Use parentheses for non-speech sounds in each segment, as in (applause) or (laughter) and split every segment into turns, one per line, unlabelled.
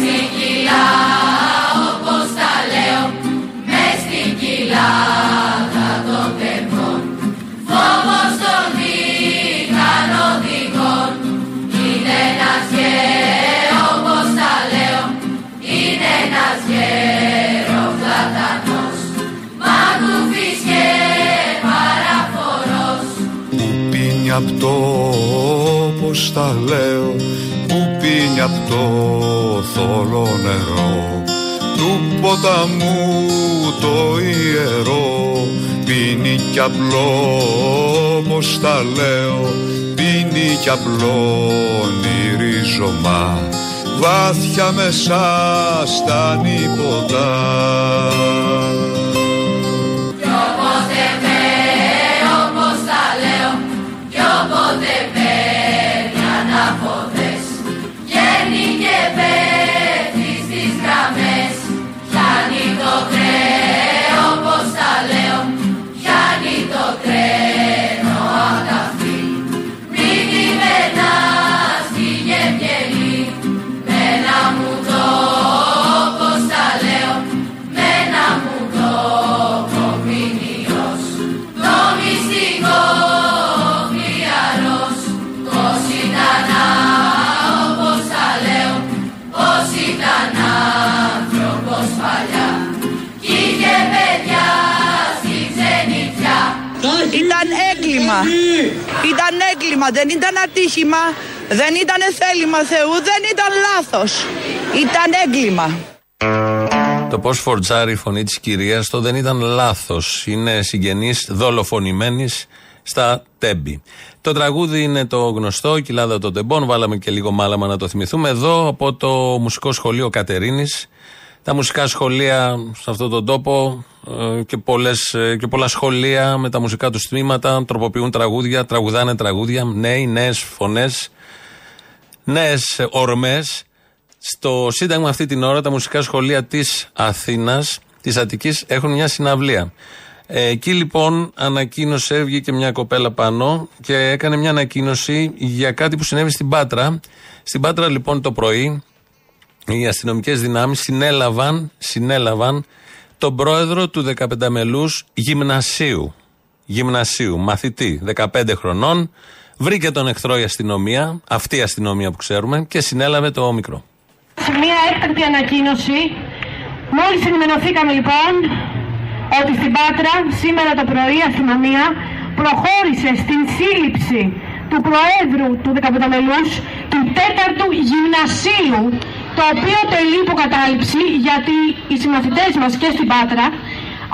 στην κοιλά όπως τα λέω Μες στην κοιλάδα των τεμπών Φόβος των μηχανοδηγών Είναι ένας γέρο όπως τα λέω Είναι ένας γεροφλατανός Μαγκούφης και παραφορός
Που πίνει απ' το όπως τα λέω Που πίνει απ' το θόλο νερό. Του ποταμού το ιερό Πίνει κι απλό όπως τα λέω. Πίνει κι απλώνει ρίζωμα Βάθια μέσα στα νύποτα
έγκλημα. Ήταν έγκλημα, δεν ήταν ατύχημα, δεν ήταν θέλημα Θεού, δεν ήταν λάθος. Ήταν έγκλημα.
Το πώς φορτζάρει η φωνή της κυρίας το δεν ήταν λάθος. Είναι συγγενής δολοφονημένης στα τέμπη. Το τραγούδι είναι το γνωστό, η κοιλάδα των τεμπών. Βάλαμε και λίγο μάλαμα να το θυμηθούμε. Εδώ από το Μουσικό Σχολείο Κατερίνης. Τα μουσικά σχολεία σε αυτόν τον τόπο ε, και, πολλές, ε, και πολλά σχολεία με τα μουσικά τους τμήματα τροποποιούν τραγούδια, τραγουδάνε τραγούδια, νέοι, νέες φωνές, νέες ορμές. Στο Σύνταγμα αυτή την ώρα τα μουσικά σχολεία της Αθήνας, της Αττικής, έχουν μια συναυλία. Ε, εκεί λοιπόν ανακοίνωσε, βγήκε μια κοπέλα πάνω και έκανε μια ανακοίνωση για κάτι που συνέβη στην Πάτρα. Στην Πάτρα λοιπόν το πρωί οι αστυνομικές δυνάμεις συνέλαβαν, συνέλαβαν τον πρόεδρο του 15 μελού γυμνασίου. Γυμνασίου, μαθητή, 15 χρονών. Βρήκε τον εχθρό η αστυνομία, αυτή η αστυνομία που ξέρουμε, και συνέλαβε το όμικρο.
Σε μια έκτακτη ανακοίνωση, μόλις ενημερωθήκαμε λοιπόν ότι στην Πάτρα σήμερα το πρωί η αστυνομία προχώρησε στην σύλληψη του Προέδρου του 15 μελούς του τέταρτου γυμνασίου το οποίο τελεί υποκατάληψη γιατί οι συμμαθητές μας και στην Πάτρα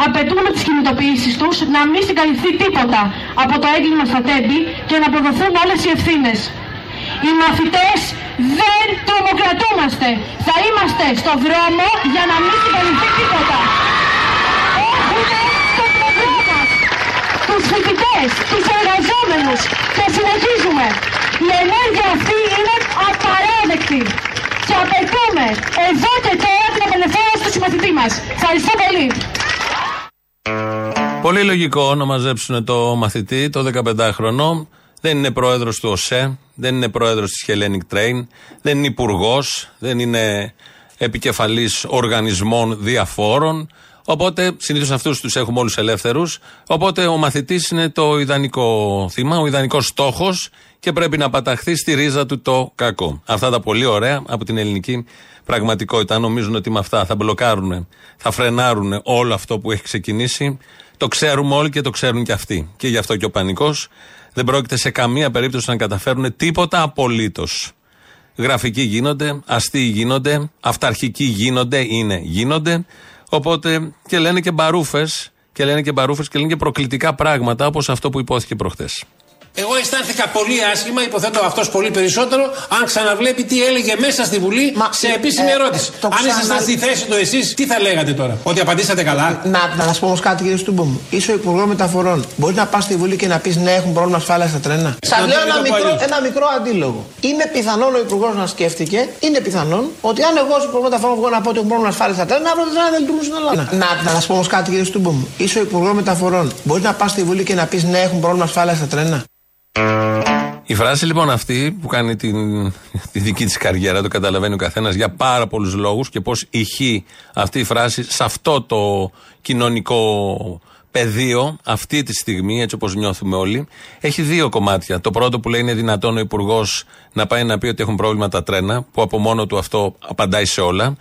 απαιτούν με τις κινητοποιήσεις τους να μην συγκαλυφθεί τίποτα από το έγκλημα στα τέμπη και να αποδοθούν όλες οι ευθύνες. Οι μαθητές δεν τρομοκρατούμαστε. Θα είμαστε στο δρόμο για να μην συγκαλυφθεί τίποτα. Έχουμε στο πλευρό μας τους φοιτητές, τους εργαζόμενους και συνεχίζουμε. Η ενέργεια αυτή είναι απαράδεκτη και απαιτούμε εδώ και τώρα την απελευθέρωση του συμμαθητή μας. Ευχαριστώ πολύ.
Πολύ λογικό να μαζέψουν το μαθητή, το 15χρονο. Δεν είναι πρόεδρος του ΟΣΕ, δεν είναι πρόεδρος της Hellenic Train, δεν είναι υπουργός, δεν είναι επικεφαλής οργανισμών διαφόρων. Οπότε συνήθως αυτούς τους έχουμε όλους ελεύθερους. Οπότε ο μαθητής είναι το ιδανικό θύμα, ο ιδανικός στόχος και πρέπει να παταχθεί στη ρίζα του το κακό. Αυτά τα πολύ ωραία από την ελληνική πραγματικότητα. Νομίζουν ότι με αυτά θα μπλοκάρουν, θα φρενάρουν όλο αυτό που έχει ξεκινήσει. Το ξέρουμε όλοι και το ξέρουν και αυτοί. Και γι' αυτό και ο πανικός δεν πρόκειται σε καμία περίπτωση να καταφέρουν τίποτα απολύτως. Γραφικοί γίνονται, αστείοι γίνονται, αυταρχικοί γίνονται, είναι, γίνονται. Οπότε και λένε και μπαρούφες και λένε και μπαρούφες και λένε και προκλητικά πράγματα όπως αυτό που υπόθηκε προχθέ.
Εγώ αισθάνθηκα πολύ άσχημα, υποθέτω αυτός πολύ περισσότερο, αν ξαναβλέπει τι έλεγε μέσα στη Βουλή
Μα,
σε επίσημη
ε,
ερώτηση.
το
αν ήσασταν
ξανα-
στη θέση του εσείς, τι θα λέγατε τώρα, Ότι απαντήσατε καλά;
Να, να σας πω όμως κάτι, κύριε Στούμπο μου. Είσαι ο Υπουργός Μεταφορών. Μπορείς να πας στη Βουλή και να πεις ναι, έχουν πρόβλημα ασφάλειας στα τρένα. Σας
Να
λέω
το
ένα
πω
μικρό,
αλλιώς.
ένα μικρό αντίλογο. Είναι πιθανόν ο Υπουργός να σκέφτηκε, είναι πιθανόν ότι αν εγώ ως Υπουργός Μεταφορών βγω να πω ότι έχουν πρόβλημα ασφάλειας στα τρένα, αύριο τα τρένα δεν λειτουργούν στην Ελλάδα. Να, να σας πω όμως κάτι, κύριε Στούμπο μου. Είσαι ο Υπουργός Μεταφορών. Μπορείς να πας στη Βουλή και να πεις ναι, έχουν πρόβλημα ασφάλειας στα τρένα.
Η φράση λοιπόν αυτή που κάνει την, τη δική της καριέρα, το καταλαβαίνει ο καθένας για πάρα πολλούς λόγους και πώς ηχεί αυτή η φράση σε αυτό το κοινωνικό πεδίο, αυτή τη στιγμή, έτσι όπως νιώθουμε όλοι, έχει δύο κομμάτια. Το πρώτο που λέει είναι δυνατόν ο Υπουργός να πάει να πει ότι έχουν πρόβλημα τα τρένα, που από μόνο του αυτό απαντάει σε όλα.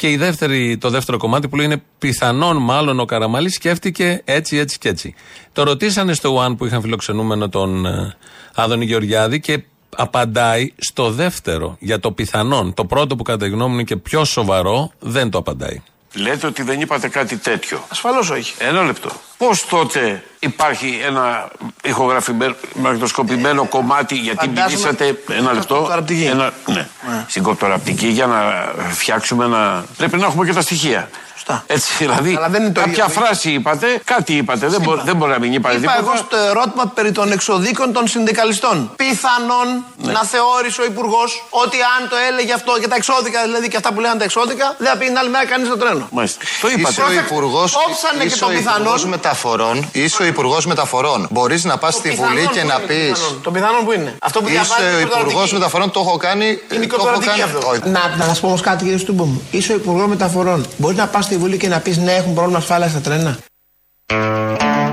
Και η δεύτερη, το δεύτερο κομμάτι που λέει είναι πιθανόν μάλλον ο Καραμαλής σκέφτηκε έτσι, έτσι και έτσι. Το ρωτήσανε στο One που είχαν φιλοξενούμενο τον ε, Άδωνη Γεωργιάδη και απαντάει στο δεύτερο για το πιθανόν. Το πρώτο που κατά γνώμη μου είναι και πιο σοβαρό δεν το απαντάει.
Λέτε ότι δεν είπατε κάτι τέτοιο.
Ασφαλώς όχι.
Ένα λεπτό. Πώς τότε υπάρχει ένα ηχογραφημένο, μαγνητοσκοπημένο κομμάτι, γιατί
Φαντάζομαι-
μιλήσατε. Ένα λεπτό.
κοπτοραπτική.
Ένα, ναι. Στην κοπτοραπτική για να φτιάξουμε ένα. Πρέπει να έχουμε και τα στοιχεία.
Σωστά.
Έτσι, δηλαδή.
Αλλά δεν είναι το
κάποια
ίδιο που
φράση είπατε, κάτι είπατε. Δεν, μπο- δεν μπορεί να μην είπατε
Είπα
τίποτα.
εγώ στο ερώτημα περί των εξοδίκων των συνδικαλιστών. Πιθανόν
Ναι.
να θεώρησε ο Υπουργός ότι αν το έλεγε αυτό και τα εξώδικα, δηλαδή και αυτά που λέγανε τα εξώδικα, δεν θα πει την άλλη μέρα κανείς το τρένο.
Μάλιστα. Το είπατε.
Είσαι ο υπουργό
Όψανε και το πιθανόν.
μεταφορών. Είσαι ο υπουργός μεταφορών. Μπορείς να πας στη
πιθανόν
Βουλή
που
και
είναι,
να
το
πει.
πιθανόν. Το πιθανόν που είναι. Αυτό που
Είσαι
διαβάζει
ο
είναι
υπουργός
κοπτοραπτική.
μεταφορών, το έχω κάνει.
Είναι
το έχω
κοπτοραπτική
κάνει.
αυτό.
Όχι.
Να, να σας πω όμως κάτι, κύριε Στούμπο μου. Είσαι ο υπουργός μεταφορών. Μπορείς να πας στη Βουλή και να πεις ναι, έχουν πρόβλημα ασφάλεια στα τρένα.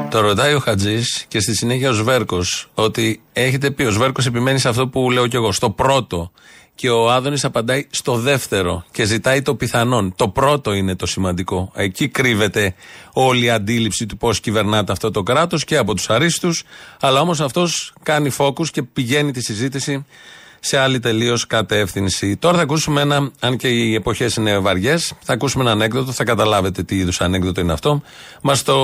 Το ρωτάει ο Χατζής και στη συνέχεια ο Σβέρκος ότι έχετε πει, ο Σβέρκος επιμένει σε αυτό που λέω κι εγώ, στο πρώτο. Και ο Άδωνης απαντάει στο δεύτερο και ζητάει το πιθανόν. Το πρώτο είναι το σημαντικό. Εκεί κρύβεται όλη η αντίληψη του πώς κυβερνάται αυτό το κράτος και από τους αρίστους. Αλλά όμως αυτός κάνει φόκου και πηγαίνει τη συζήτηση σε άλλη τελείως κατεύθυνση. Τώρα θα ακούσουμε ένα, αν και οι εποχές είναι βαριές, θα ακούσουμε ένα ανέκδοτο, θα καταλάβετε τι είδους ανέκδοτο είναι αυτό. Μας το.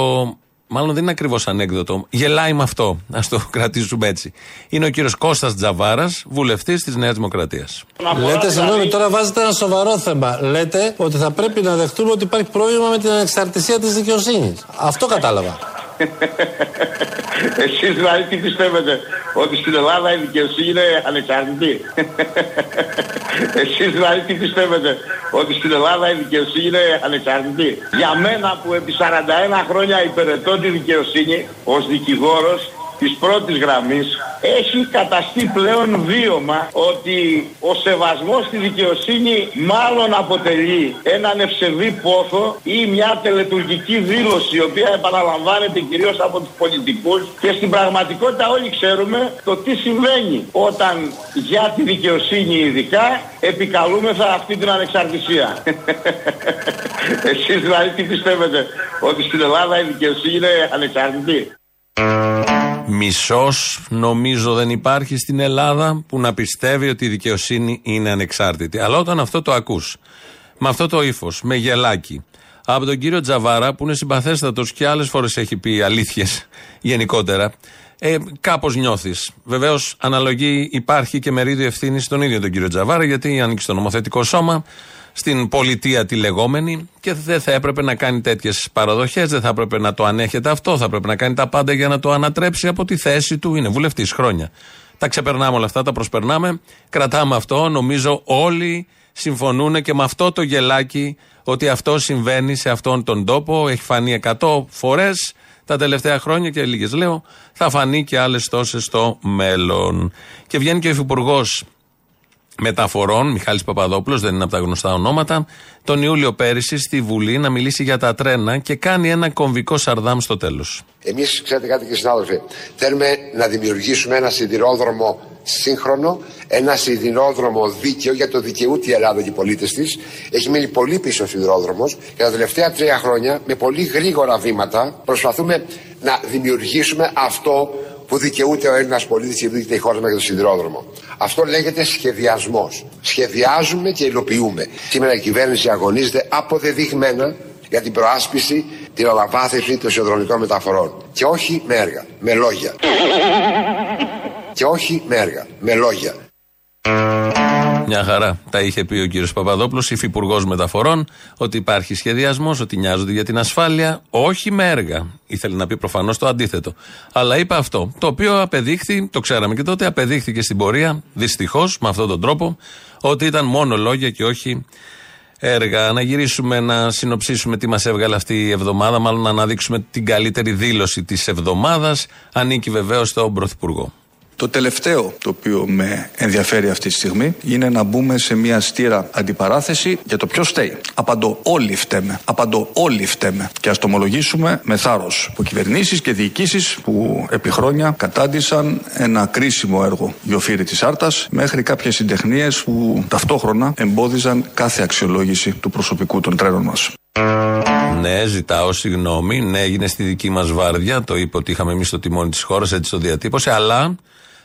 Μάλλον δεν είναι ακριβώς ανέκδοτο. Γελάει με αυτό. Α το κρατήσουμε έτσι. Είναι ο κύριος Κώστας Τζαβάρας, βουλευτής της Νέας Δημοκρατίας.
Λέτε, συγγνώμη, τώρα βάζετε ένα σοβαρό θέμα. Λέτε ότι θα πρέπει να δεχτούμε ότι υπάρχει πρόβλημα με την ανεξαρτησία της δικαιοσύνης. Αυτό κατάλαβα. (laughs)
Εσείς δηλαδή τι πιστεύετε, ότι στην Ελλάδα η δικαιοσύνη είναι ανεξάρτητη. (laughs) Εσείς δηλαδή τι πιστεύετε, ότι στην Ελλάδα η δικαιοσύνη είναι ανεξάρτητη. Για μένα που επί 41 χρόνια υπηρετώ τη δικαιοσύνη ως δικηγόρος της πρώτης γραμμής έχει καταστεί πλέον βίωμα ότι ο σεβασμός στη δικαιοσύνη μάλλον αποτελεί έναν ευσεβή πόθο ή μια τελετουργική δήλωση η οποία επαναλαμβάνεται κυρίως από τους πολιτικούς και στην πραγματικότητα όλοι ξέρουμε το τι συμβαίνει όταν για τη δικαιοσύνη ειδικά επικαλούμεθα αυτή την ανεξαρτησία. (laughs) Εσείς δηλαδή τι πιστεύετε ότι στην Ελλάδα η δικαιοσύνη είναι ανεξάρτητη;
Μισός νομίζω δεν υπάρχει στην Ελλάδα που να πιστεύει ότι η δικαιοσύνη είναι ανεξάρτητη. Αλλά όταν αυτό το ακούς, με αυτό το ύφος, με γελάκι, από τον κύριο Τζαβάρα που είναι συμπαθέστατος και άλλες φορές έχει πει αλήθειες (laughs) γενικότερα, ε, κάπως νιώθεις. Βεβαίως, αναλογή υπάρχει και μερίδιο ευθύνης στον ίδιο τον κύριο Τζαβάρα, γιατί ανήκει στο νομοθετικό σώμα, στην πολιτεία τη λεγόμενη και δεν θα έπρεπε να κάνει τέτοιες παραδοχές, δεν θα έπρεπε να το ανέχεται αυτό, θα έπρεπε να κάνει τα πάντα για να το ανατρέψει από τη θέση του. Είναι βουλευτής χρόνια. Τα ξεπερνάμε όλα αυτά, τα προσπερνάμε, κρατάμε αυτό. Νομίζω όλοι συμφωνούν και με αυτό το γελάκι ότι αυτό συμβαίνει σε αυτόν τον τόπο. Έχει φανεί 100 φορές τα τελευταία χρόνια και λίγες λέω, θα φανεί και άλλες τόσες στο μέλλον. Και βγαίνει και ο Υφυπουργός Μεταφορών, Μιχάλης Παπαδόπουλος, δεν είναι από τα γνωστά ονόματα, τον Ιούλιο πέρυσι στη Βουλή να μιλήσει για τα τρένα και κάνει ένα κομβικό σαρδάμ στο τέλος.
Εμείς, ξέρετε κάτι, κύριε συνάδελφε, θέλουμε να δημιουργήσουμε ένα σιδηρόδρομο σύγχρονο, ένα σιδηρόδρομο δίκαιο για το δικαιούται η Ελλάδα και οι πολίτες της. Έχει μείνει πολύ πίσω ο σιδηρόδρομος και τα τελευταία τρία χρόνια, με πολύ γρήγορα βήματα, προσπαθούμε να δημιουργήσουμε αυτό που δικαιούται ο Έλληνας πολίτης και δικαιούται η χώρα μας για το σιδηρόδρομο. Αυτό λέγεται σχεδιασμός. Σχεδιάζουμε και υλοποιούμε. Σήμερα η κυβέρνηση αγωνίζεται αποδεδειγμένα για την προάσπιση, την αναβάθμιση των σιδηροδρομικών μεταφορών. Και όχι με έργα, με λόγια. Και όχι με έργα, με λόγια.
Μια χαρά. Τα είχε πει ο κύριος Παπαδόπουλος, υφυπουργός μεταφορών, ότι υπάρχει σχεδιασμός, ότι νοιάζονται για την ασφάλεια, όχι με έργα. Ήθελε να πει προφανώς το αντίθετο. Αλλά είπε αυτό. Το οποίο απεδείχθη, το ξέραμε και τότε, απεδείχθηκε στην πορεία, δυστυχώς, με αυτόν τον τρόπο, ότι ήταν μόνο λόγια και όχι έργα. Να γυρίσουμε να συνοψίσουμε τι μας έβγαλε αυτή η εβδομάδα, μάλλον να αναδείξουμε την καλύτερη δήλωση της εβδομάδας. Ανήκει βεβαίως στον Πρωθυπουργό.
Το τελευταίο το οποίο με ενδιαφέρει αυτή τη στιγμή είναι να μπούμε σε μια στήρα αντιπαράθεση για το ποιος φταίει. Απαντώ, όλοι φταίμε. Απαντώ, όλοι φταίμε. Και ας το ομολογήσουμε με θάρρος. Από κυβερνήσεις και διοικήσεις που επί χρόνια κατάντησαν ένα κρίσιμο έργο γιοφύρι της Άρτας μέχρι κάποιες συντεχνίες που ταυτόχρονα εμπόδιζαν κάθε αξιολόγηση του προσωπικού των τρένων μας.
Ναι, ζητάω συγγνώμη. Ναι, έγινε στη δική μας βάρδια. Το είπε ότι είχαμε εμείς το τιμόνι της χώρας, έτσι το διατύπωσε. Αλλά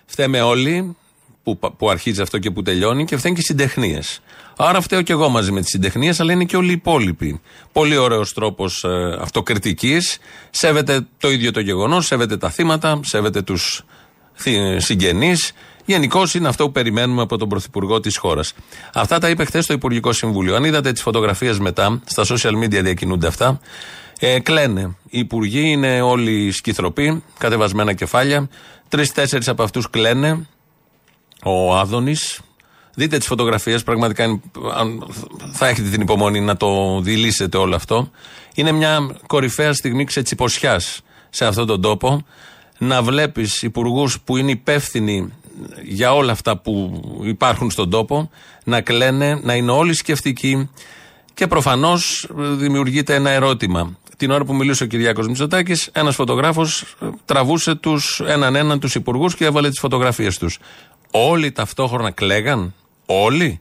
φταίμε όλοι που, που αρχίζει αυτό και που τελειώνει και φταίνουν και οι συντεχνίες. Άρα φταίω και εγώ μαζί με τις συντεχνίες, αλλά είναι και όλοι οι υπόλοιποι. Πολύ ωραίος τρόπος ε, αυτοκριτικής. Σέβεται το ίδιο το γεγονός, σέβεται τα θύματα, σέβεται τους συγγενείς. Γενικώς είναι αυτό που περιμένουμε από τον Πρωθυπουργό της χώρας. Αυτά τα είπε χθες στο Υπουργικό Συμβούλιο. Αν είδατε τις φωτογραφίες μετά, στα social media διακινούνται αυτά. Ε, κλαίνε. Οι υπουργοί είναι όλοι σκυθροποί, κατεβασμένα κεφάλια. Τρει-τέσσερι από αυτούς κλαίνε. Ο Άδωνης. Δείτε τις φωτογραφίες, πραγματικά είναι- αν θα έχετε την υπομονή να το δηλήσετε όλο αυτό. Είναι μια κορυφαία στιγμή ξετσιποσιάς σε αυτόν τον τόπο. Να βλέπεις υπουργούς που είναι υπεύθυνοι για όλα αυτά που υπάρχουν στον τόπο να κλαίνε, να είναι όλοι σκεφτικοί και προφανώς δημιουργείται ένα ερώτημα. Την ώρα που μιλούσε ο Κυριάκος Μητσοτάκης, ένας φωτογράφος τραβούσε τους έναν έναν τους υπουργούς και έβαλε τις φωτογραφίες τους. Όλοι ταυτόχρονα κλαίγαν; Όλοι;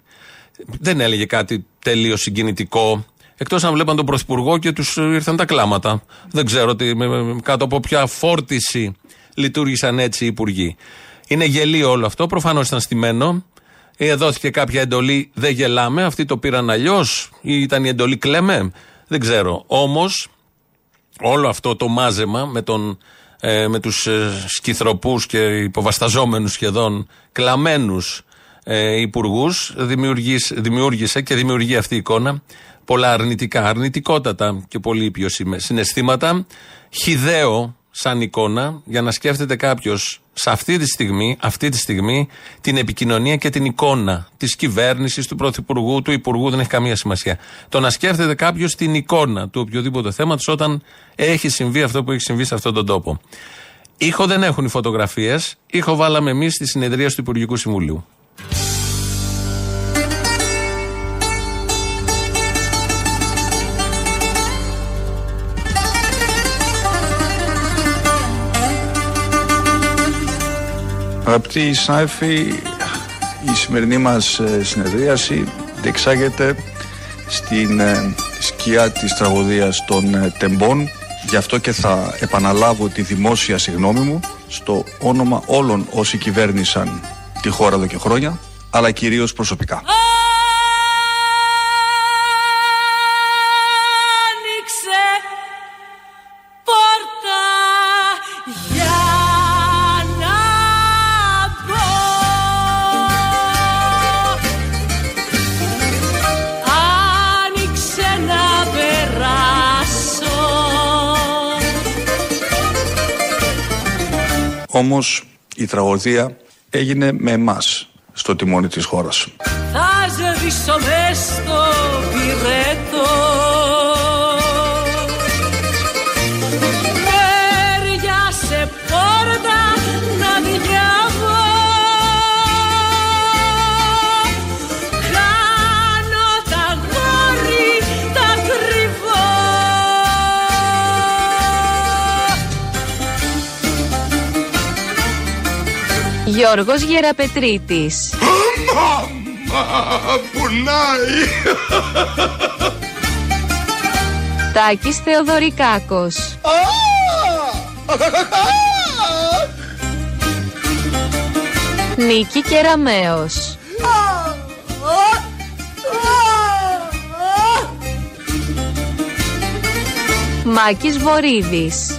Δεν έλεγε κάτι τελείως συγκινητικό. Εκτός αν βλέπαν τον Πρωθυπουργό και τους ήρθαν τα κλάματα. Δεν ξέρω τι, με- με- κάτω από ποια φόρτιση λειτουργήσαν έτσι οι υπουργοί. Είναι γελίο όλο αυτό. Προφανώς ήταν στημένο. Ε, δόθηκε κάποια εντολή, δεν γελάμε. Αυτοί το πήραν αλλιώς, ή ήταν η εντολή κλέμε. Δεν ξέρω. Όμως, όλο αυτό το μάζεμα με, τον, ε, με τους ε, σκυθροπούς και υποβασταζόμενους σχεδόν κλαμμένους ε, υπουργούς δημιούργησε και δημιουργεί αυτή η εικόνα πολλά αρνητικά, αρνητικότατα και πολύ ήπιο συναισθήματα. Χιδαίο σαν εικόνα για να σκέφτεται κάποιος σε αυτή τη στιγμή, αυτή τη στιγμή την επικοινωνία και την εικόνα της κυβέρνησης, του πρωθυπουργού, του υπουργού, δεν έχει καμία σημασία. Το να σκέφτεται κάποιος την εικόνα του οποιοδήποτε θέματος όταν έχει συμβεί αυτό που έχει συμβεί σε αυτόν τον τόπο. Ήχο δεν έχουν οι φωτογραφίες. Ήχο βάλαμε εμείς στη συνεδρία του Υπουργικού Συμβουλίου.
Αγαπητοί συνάδελφοι, η σημερινή μας ε, συνεδρίαση διεξάγεται στην ε, σκιά της τραγωδίας των ε, Τεμπών. Γι' αυτό και θα επαναλάβω τη δημόσια συγγνώμη μου στο όνομα όλων όσοι κυβέρνησαν τη χώρα εδώ και χρόνια, αλλά κυρίως προσωπικά. Όμως η τραγωδία έγινε με εμάς στο τιμόνι της χώρας.
Θα σβήσω μες στο πυρετό
Γιώργος Γεραπετρίτης.
Πουλάει!
Τάκης Θεοδωρικάκος. Νίκη Κεραμέως. Μάκης Βορύδης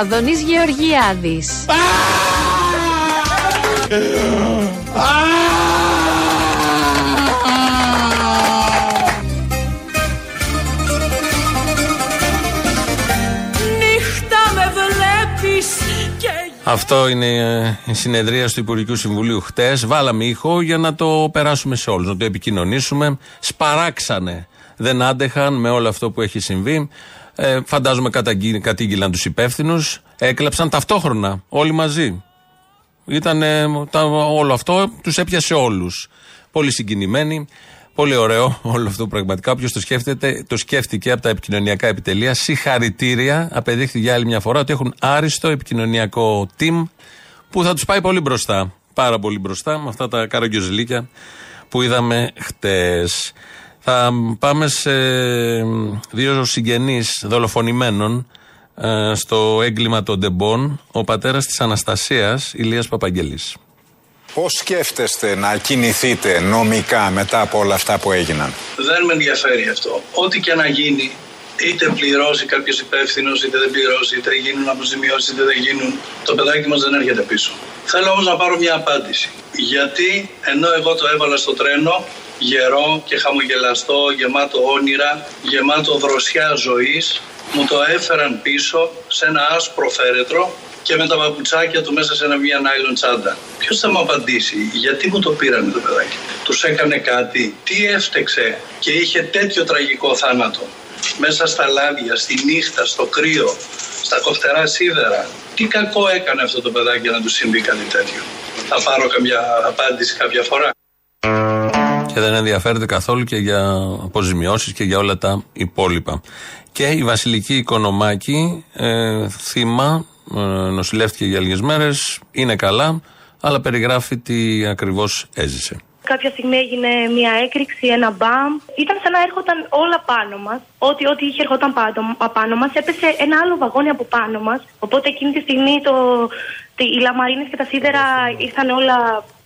Άδωνης Γεωργιάδης
Νύχτα με βλέπεις και
Αυτό είναι ε, η συνεδρία του Υπουργικού Συμβουλίου χτες. Βάλαμε ήχο για να το περάσουμε σε όλους, να το επικοινωνήσουμε. Σπαράξανε. Δεν άντεχαν με όλο αυτό που έχει συμβεί. Ε, φαντάζομαι καταγγεί- κατήγγειλαν τους υπεύθυνους. Έκλαψαν ταυτόχρονα όλοι μαζί. Ήταν όλο αυτό, τους έπιασε όλους. Πολύ συγκινημένοι. Πολύ ωραίο (laughs) όλο αυτό πραγματικά. Όποιος το σκέφτεται, το σκέφτηκε από τα επικοινωνιακά επιτελεία. Συγχαρητήρια. Απεδείχθη για άλλη μια φορά ότι έχουν άριστο επικοινωνιακό team που θα τους πάει πολύ μπροστά. Πάρα πολύ μπροστά με αυτά τα καραγκιοζηλίκια που είδαμε χτες. Θα πάμε σε δύο συγγενείς δολοφονημένων ε, στο έγκλημα των Ντεμπών, ο πατέρας της Αναστασίας, Ηλίας Παπαγγελής.
Πώς σκέφτεστε να κινηθείτε νομικά μετά από όλα αυτά που έγιναν;
Δεν με ενδιαφέρει αυτό. Ό,τι και να γίνει, είτε πληρώσει κάποιος υπεύθυνος, είτε δεν πληρώσει, είτε γίνουν αποζημιώσεις, είτε δεν γίνουν, το παιδάκι μας δεν έρχεται πίσω. Θέλω όμως να πάρω μια απάντηση. Γιατί ενώ εγώ το έβαλα στο τρένο, γερό και χαμογελαστό, γεμάτο όνειρα, γεμάτο δροσιά ζωής, μου το έφεραν πίσω σε ένα άσπρο φέρετρο και με τα παπουτσάκια του μέσα σε ένα μια νάιλον τσάντα. Ποιος θα μου απαντήσει, γιατί μου το πήρανε το παιδάκι; Τους έκανε κάτι, τι έφτεξε και είχε τέτοιο τραγικό θάνατο. Μέσα στα λάδια, στη νύχτα, στο κρύο, στα κοφτερά σίδερα. Τι κακό έκανε αυτό το παιδάκι για να του συμβεί κάτι τέτοιο; Θα πάρω καμιά απάντηση κάποια φορά.
Και δεν ενδιαφέρεται καθόλου και για αποζημιώσεις και για όλα τα υπόλοιπα. Και η Βασιλική Οικονομάκη, ε, θύμα, ε, νοσηλεύτηκε για λίγες μέρες, είναι καλά, αλλά περιγράφει τι ακριβώς έζησε.
Κάποια στιγμή έγινε μια έκρηξη, ένα μπαμ. Ήταν σαν να έρχονταν όλα πάνω μας. Ό,τι, ό,τι είχε ερχόταν πάνω, πάνω μας, έπεσε ένα άλλο βαγόνι από πάνω μας. Οπότε εκείνη τη στιγμή το, τη- οι λαμαρίνες και τα σίδερα ήρθαν όλα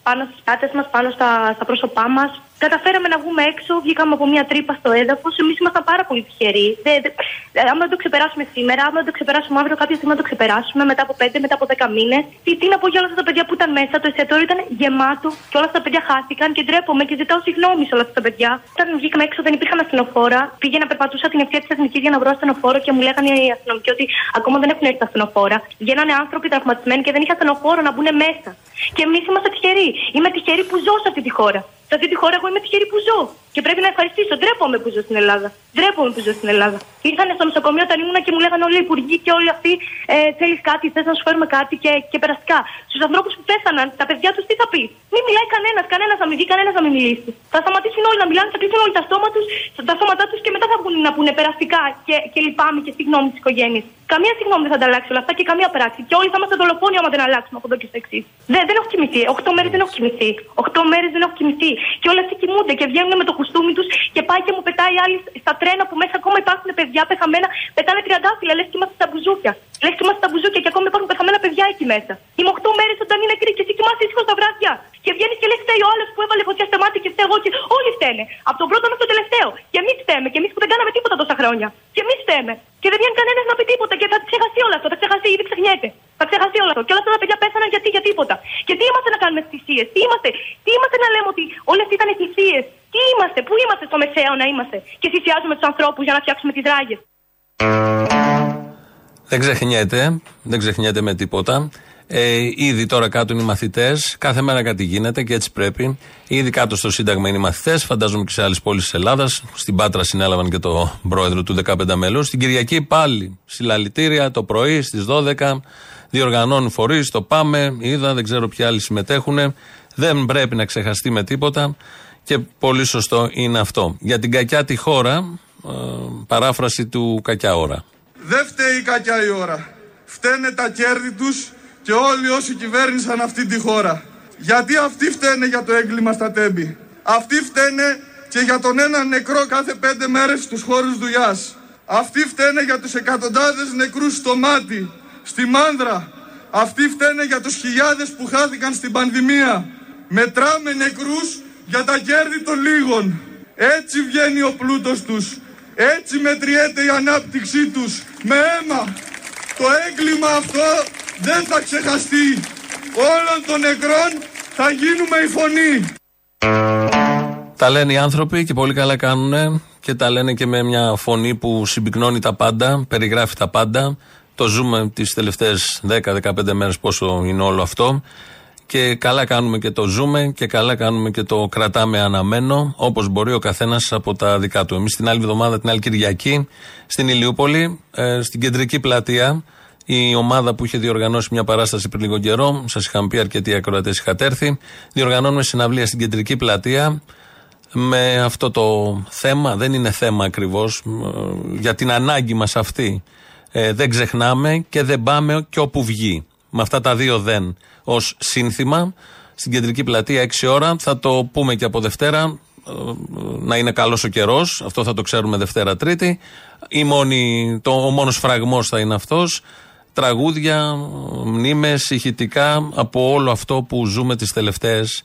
πάνω στις πλάτες μας, πάνω στα, στα πρόσωπά μας. Καταφέραμε να βγούμε έξω, βγήκαμε από μια τρύπα στο έδαφος. Εμείς ήμασταν πάρα πολύ τυχεροί. Δεν, δεν, ε, άμα δεν το ξεπεράσουμε σήμερα, άμα δεν το ξεπεράσουμε αύριο, κάποια στιγμή να το ξεπεράσουμε μετά από 5, μετά από 10 μήνες. Τι, τι να πω για όλα αυτά τα παιδιά που ήταν μέσα, το εστιατόριο ήταν γεμάτο και όλα αυτά τα παιδιά χάθηκαν και ντρέπομαι και ζητάω συγγνώμη σε όλα αυτά τα παιδιά. Όταν βγήκαμε έξω δεν υπήρχαν ασθενοφόρα. Πήγαινα, περπατούσα την ευθεία της εθνικής για να βρω ασθενοφόρο και μου λέγανε οι αστυνομικοί ότι ακόμα δεν έχουν έρθει τα ασθενοφόρα. Βγαίνανε άνθρωποι τραυματισμένοι και δεν είχε ασθενοφόρο να μπουν μέσα. Και εμείς είμαστε τυχεροί. Είμαι τυχερή που ζω σε αυτή τη χώρα. Σε αυτή τη χώρα εγώ είμαι τυχερή που ζω. Και πρέπει να ευχαριστήσω. Ντρέπομαι που ζω στην Ελλάδα. Ντρέπομαι που ζω στην Ελλάδα. Ήρθαν στο νοσοκομείο όταν ήμουν και μου λέγανε όλοι οι υπουργοί και όλοι αυτοί ε, θέλεις κάτι, θες να σου φέρουμε κάτι και, και περαστικά. Στους ανθρώπους που πέθαναν, τα παιδιά τους τι θα πει; Μην μιλάει κανένας, κανένας να μην βγει, κανένας να μην μιλήσει. Θα σταματήσουν όλοι να μιλάνε, θα κλείσουν όλοι τα, στόμα τους, τα σώματά τους και μετά θα βγουν να πούνε περαστικά και, και λυπάμαι και συγγνώμη της οικογένειας. Καμία συγγνώμη δεν θα ανταλλάξει όλα αυτά και καμία πράξη. Και όλοι θα είμαστε δολοφόνοι άμα δεν αλλάξουμε από εδώ και στο εξής. Δεν, δεν έχω κοιμηθεί. Οχτώ μέρες δεν έχω κοιμηθεί. Οχτώ μέρες δεν έχω κοιμηθεί. Και όλοι αυτοί κοιμούνται και βγαίνουν με το κουστούμι τους και πάει και μου πετάει άλλοι στα τρένα που μέσα ακόμα υπάρχουν παιδιά πεθαμένα. Πετάνε τριαντάφυλλα, λες και είμαστε στα μπουζούκια. Λες και είμαστε στα μπουζούκια και ακόμα υπάρχουν πεθαμένα παιδιά εκεί μέσα. Είμαι οχτώ μέρες όταν είναι νεκροί και εσύ κοιμάσαι ήσυχος τα βράδια. Και βγαίνεις και λες φταίει ο άλλος που έβαλε φωτιά στα μάτια και φταίω εγώ και όλοι φταίνε. Από τον πρώτο μέχρι τον τελευταίο. Και εμείς φταίμε. Και εμείς που δεν κάναμε τίποτα τόσα χρόνια. Και εμείς φταίμε. Και δεν βγαίνει κανένας να πει τίποτα και θα ξεχαστεί όλο αυτό. Θα ξεχαστεί, ήδη ξεχνιέται. Θα ξεχαστεί όλο αυτό. Και όλα αυτά τα παιδιά πέθαναν γιατί για τίποτα. Και τι είμαστε να κάνουμε θυσίες; Τι είμαστε, τι είμαστε να λέμε ότι όλες ήταν θυσίες; Τι είμαστε, πού είμαστε στο μεσαίο να είμαστε; Και θυσιάζουμε τους ανθρώπους για να φτιάξουμε τις ράγες.
Δεν ξεχνιέται, δεν ξεχνιέται με τίποτα. Ε, ήδη τώρα κάτω είναι οι μαθητές. Κάθε μέρα κάτι γίνεται και έτσι πρέπει. Ήδη κάτω στο Σύνταγμα είναι οι μαθητές. Φαντάζομαι και σε άλλες πόλεις της Ελλάδας. Στην Πάτρα συνέλαβαν και το πρόεδρο του 15 μέλους. Στην Κυριακή πάλι συλλαλητήρια το πρωί στις 12. Διοργανώνουν φορείς. Το πάμε. Είδα, δεν ξέρω ποιοι άλλοι συμμετέχουν. Δεν πρέπει να ξεχαστεί με τίποτα. Και πολύ σωστό είναι αυτό. Για την κακιά τη χώρα, ε, παράφραση του κακιά ώρα.
Δεν φταίει η κακιά η ώρα. Φταίνε τα κέρδη τους και όλοι όσοι κυβέρνησαν αυτή τη χώρα. Γιατί αυτοί φταίνε για το έγκλημα στα τέμπη; Αυτοί φταίνε και για τον ένα νεκρό κάθε πέντε μέρες στους χώρους δουλειάς. Αυτοί φταίνε για τους εκατοντάδες νεκρούς στο μάτι, στη μάνδρα. Αυτοί φταίνε για τους χιλιάδες που χάθηκαν στην πανδημία. Μετράμε νεκρούς για τα κέρδη των λίγων. Έτσι βγαίνει ο πλούτος τους. Έτσι μετριέται η ανάπτυξή τους. Με αίμα. Το έγκλημα αυτό δεν θα ξεχαστεί. Όλων των νεκρών θα γίνουμε η φωνή.
Τα λένε οι άνθρωποι και πολύ καλά κάνουν και τα λένε και με μια φωνή που συμπυκνώνει τα πάντα, περιγράφει τα πάντα. Το ζούμε τις τελευταίες 10-15 μέρες πόσο είναι όλο αυτό. Και καλά κάνουμε και το ζούμε και καλά κάνουμε και το κρατάμε αναμένο, όπως μπορεί ο καθένας από τα δικά του. Εμείς την άλλη εβδομάδα, την άλλη Κυριακή, στην Ηλιούπολη, ε, στην κεντρική πλατεία, η ομάδα που είχε διοργανώσει μια παράσταση πριν λίγο καιρό, σας είχαν πει αρκετοί ακροατές είχατε έρθει, διοργανώνουμε συναυλία στην κεντρική πλατεία με αυτό το θέμα. Δεν είναι θέμα ακριβώς, για την ανάγκη μας αυτή. Ε, δεν ξεχνάμε και δεν πάμε και όπου βγει. Με αυτά τα δύο δεν ως σύνθημα στην κεντρική πλατεία 6 ώρα. Θα το πούμε και από Δευτέρα. ε, Να είναι καλός ο καιρός. Αυτό θα το ξέρουμε Δευτέρα Τρίτη. Η μόνη, το, ο μόνος φραγμός θα είναι αυτός. Τραγούδια, μνήμες, ηχητικά από όλο αυτό που ζούμε τις τελευταίες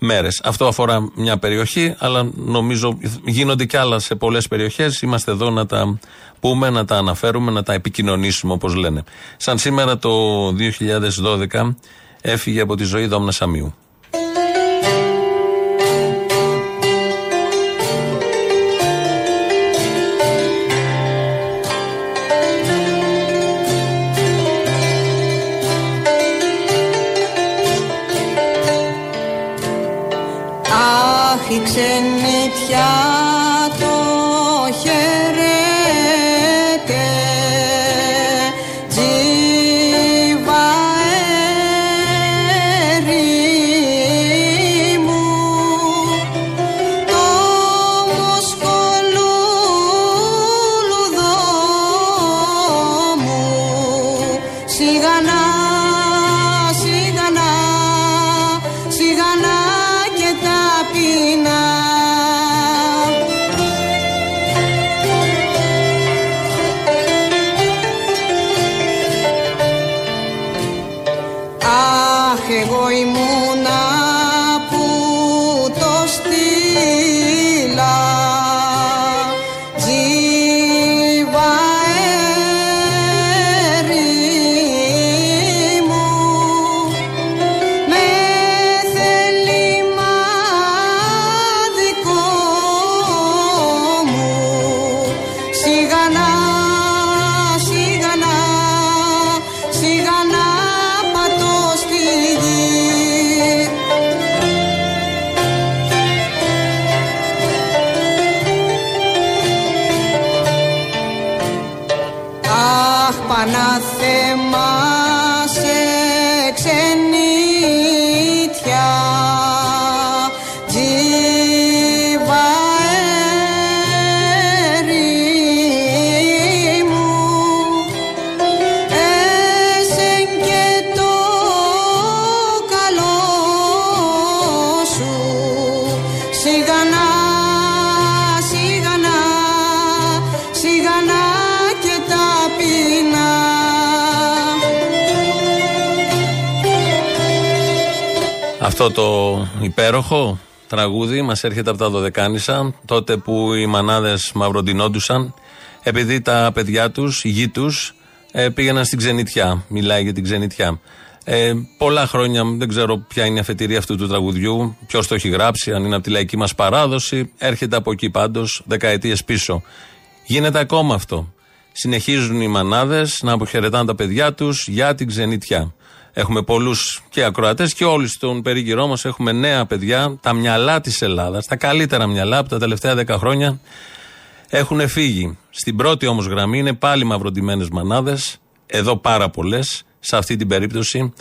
μέρες. Αυτό αφορά μια περιοχή, αλλά νομίζω γίνονται κι άλλα σε πολλές περιοχές. Είμαστε εδώ να τα πούμε, να τα αναφέρουμε, να τα επικοινωνήσουμε όπως λένε. Σαν σήμερα το 2012 έφυγε από τη ζωή Δόμνα Σαμίου.
Αχ, η ξενιτιά Σιγανά, σιγανά, σιγανά και ταπεινά
Αυτό το υπέροχο τραγούδι μας έρχεται από τα Δωδεκάνησα, τότε που οι μανάδες μαυροντινόντουσαν, επειδή τα παιδιά τους, οι γη τους, πήγαιναν στην ξενιτιά. Μιλάει για την ξενιτιά. Ε, πολλά χρόνια, δεν ξέρω ποια είναι η αφετηρία αυτού του τραγουδιού, ποιος το έχει γράψει, αν είναι από τη λαϊκή μας παράδοση. Έρχεται από εκεί πάντως, δεκαετίες πίσω. Γίνεται ακόμα αυτό. Συνεχίζουν οι μανάδες να αποχαιρετάνε τα παιδιά τους για την ξενιτιά. Έχουμε πολλούς και ακροατές και όλοι στον περίγυρό μας έχουμε νέα παιδιά, τα μυαλά της Ελλάδας, τα καλύτερα μυαλά από τα τελευταία δέκα χρόνια έχουν φύγει. Στην πρώτη όμως γραμμή είναι πάλι μαυροντημένε μανάδες, εδώ πάρα πολλές, σε αυτή την περίπτωση,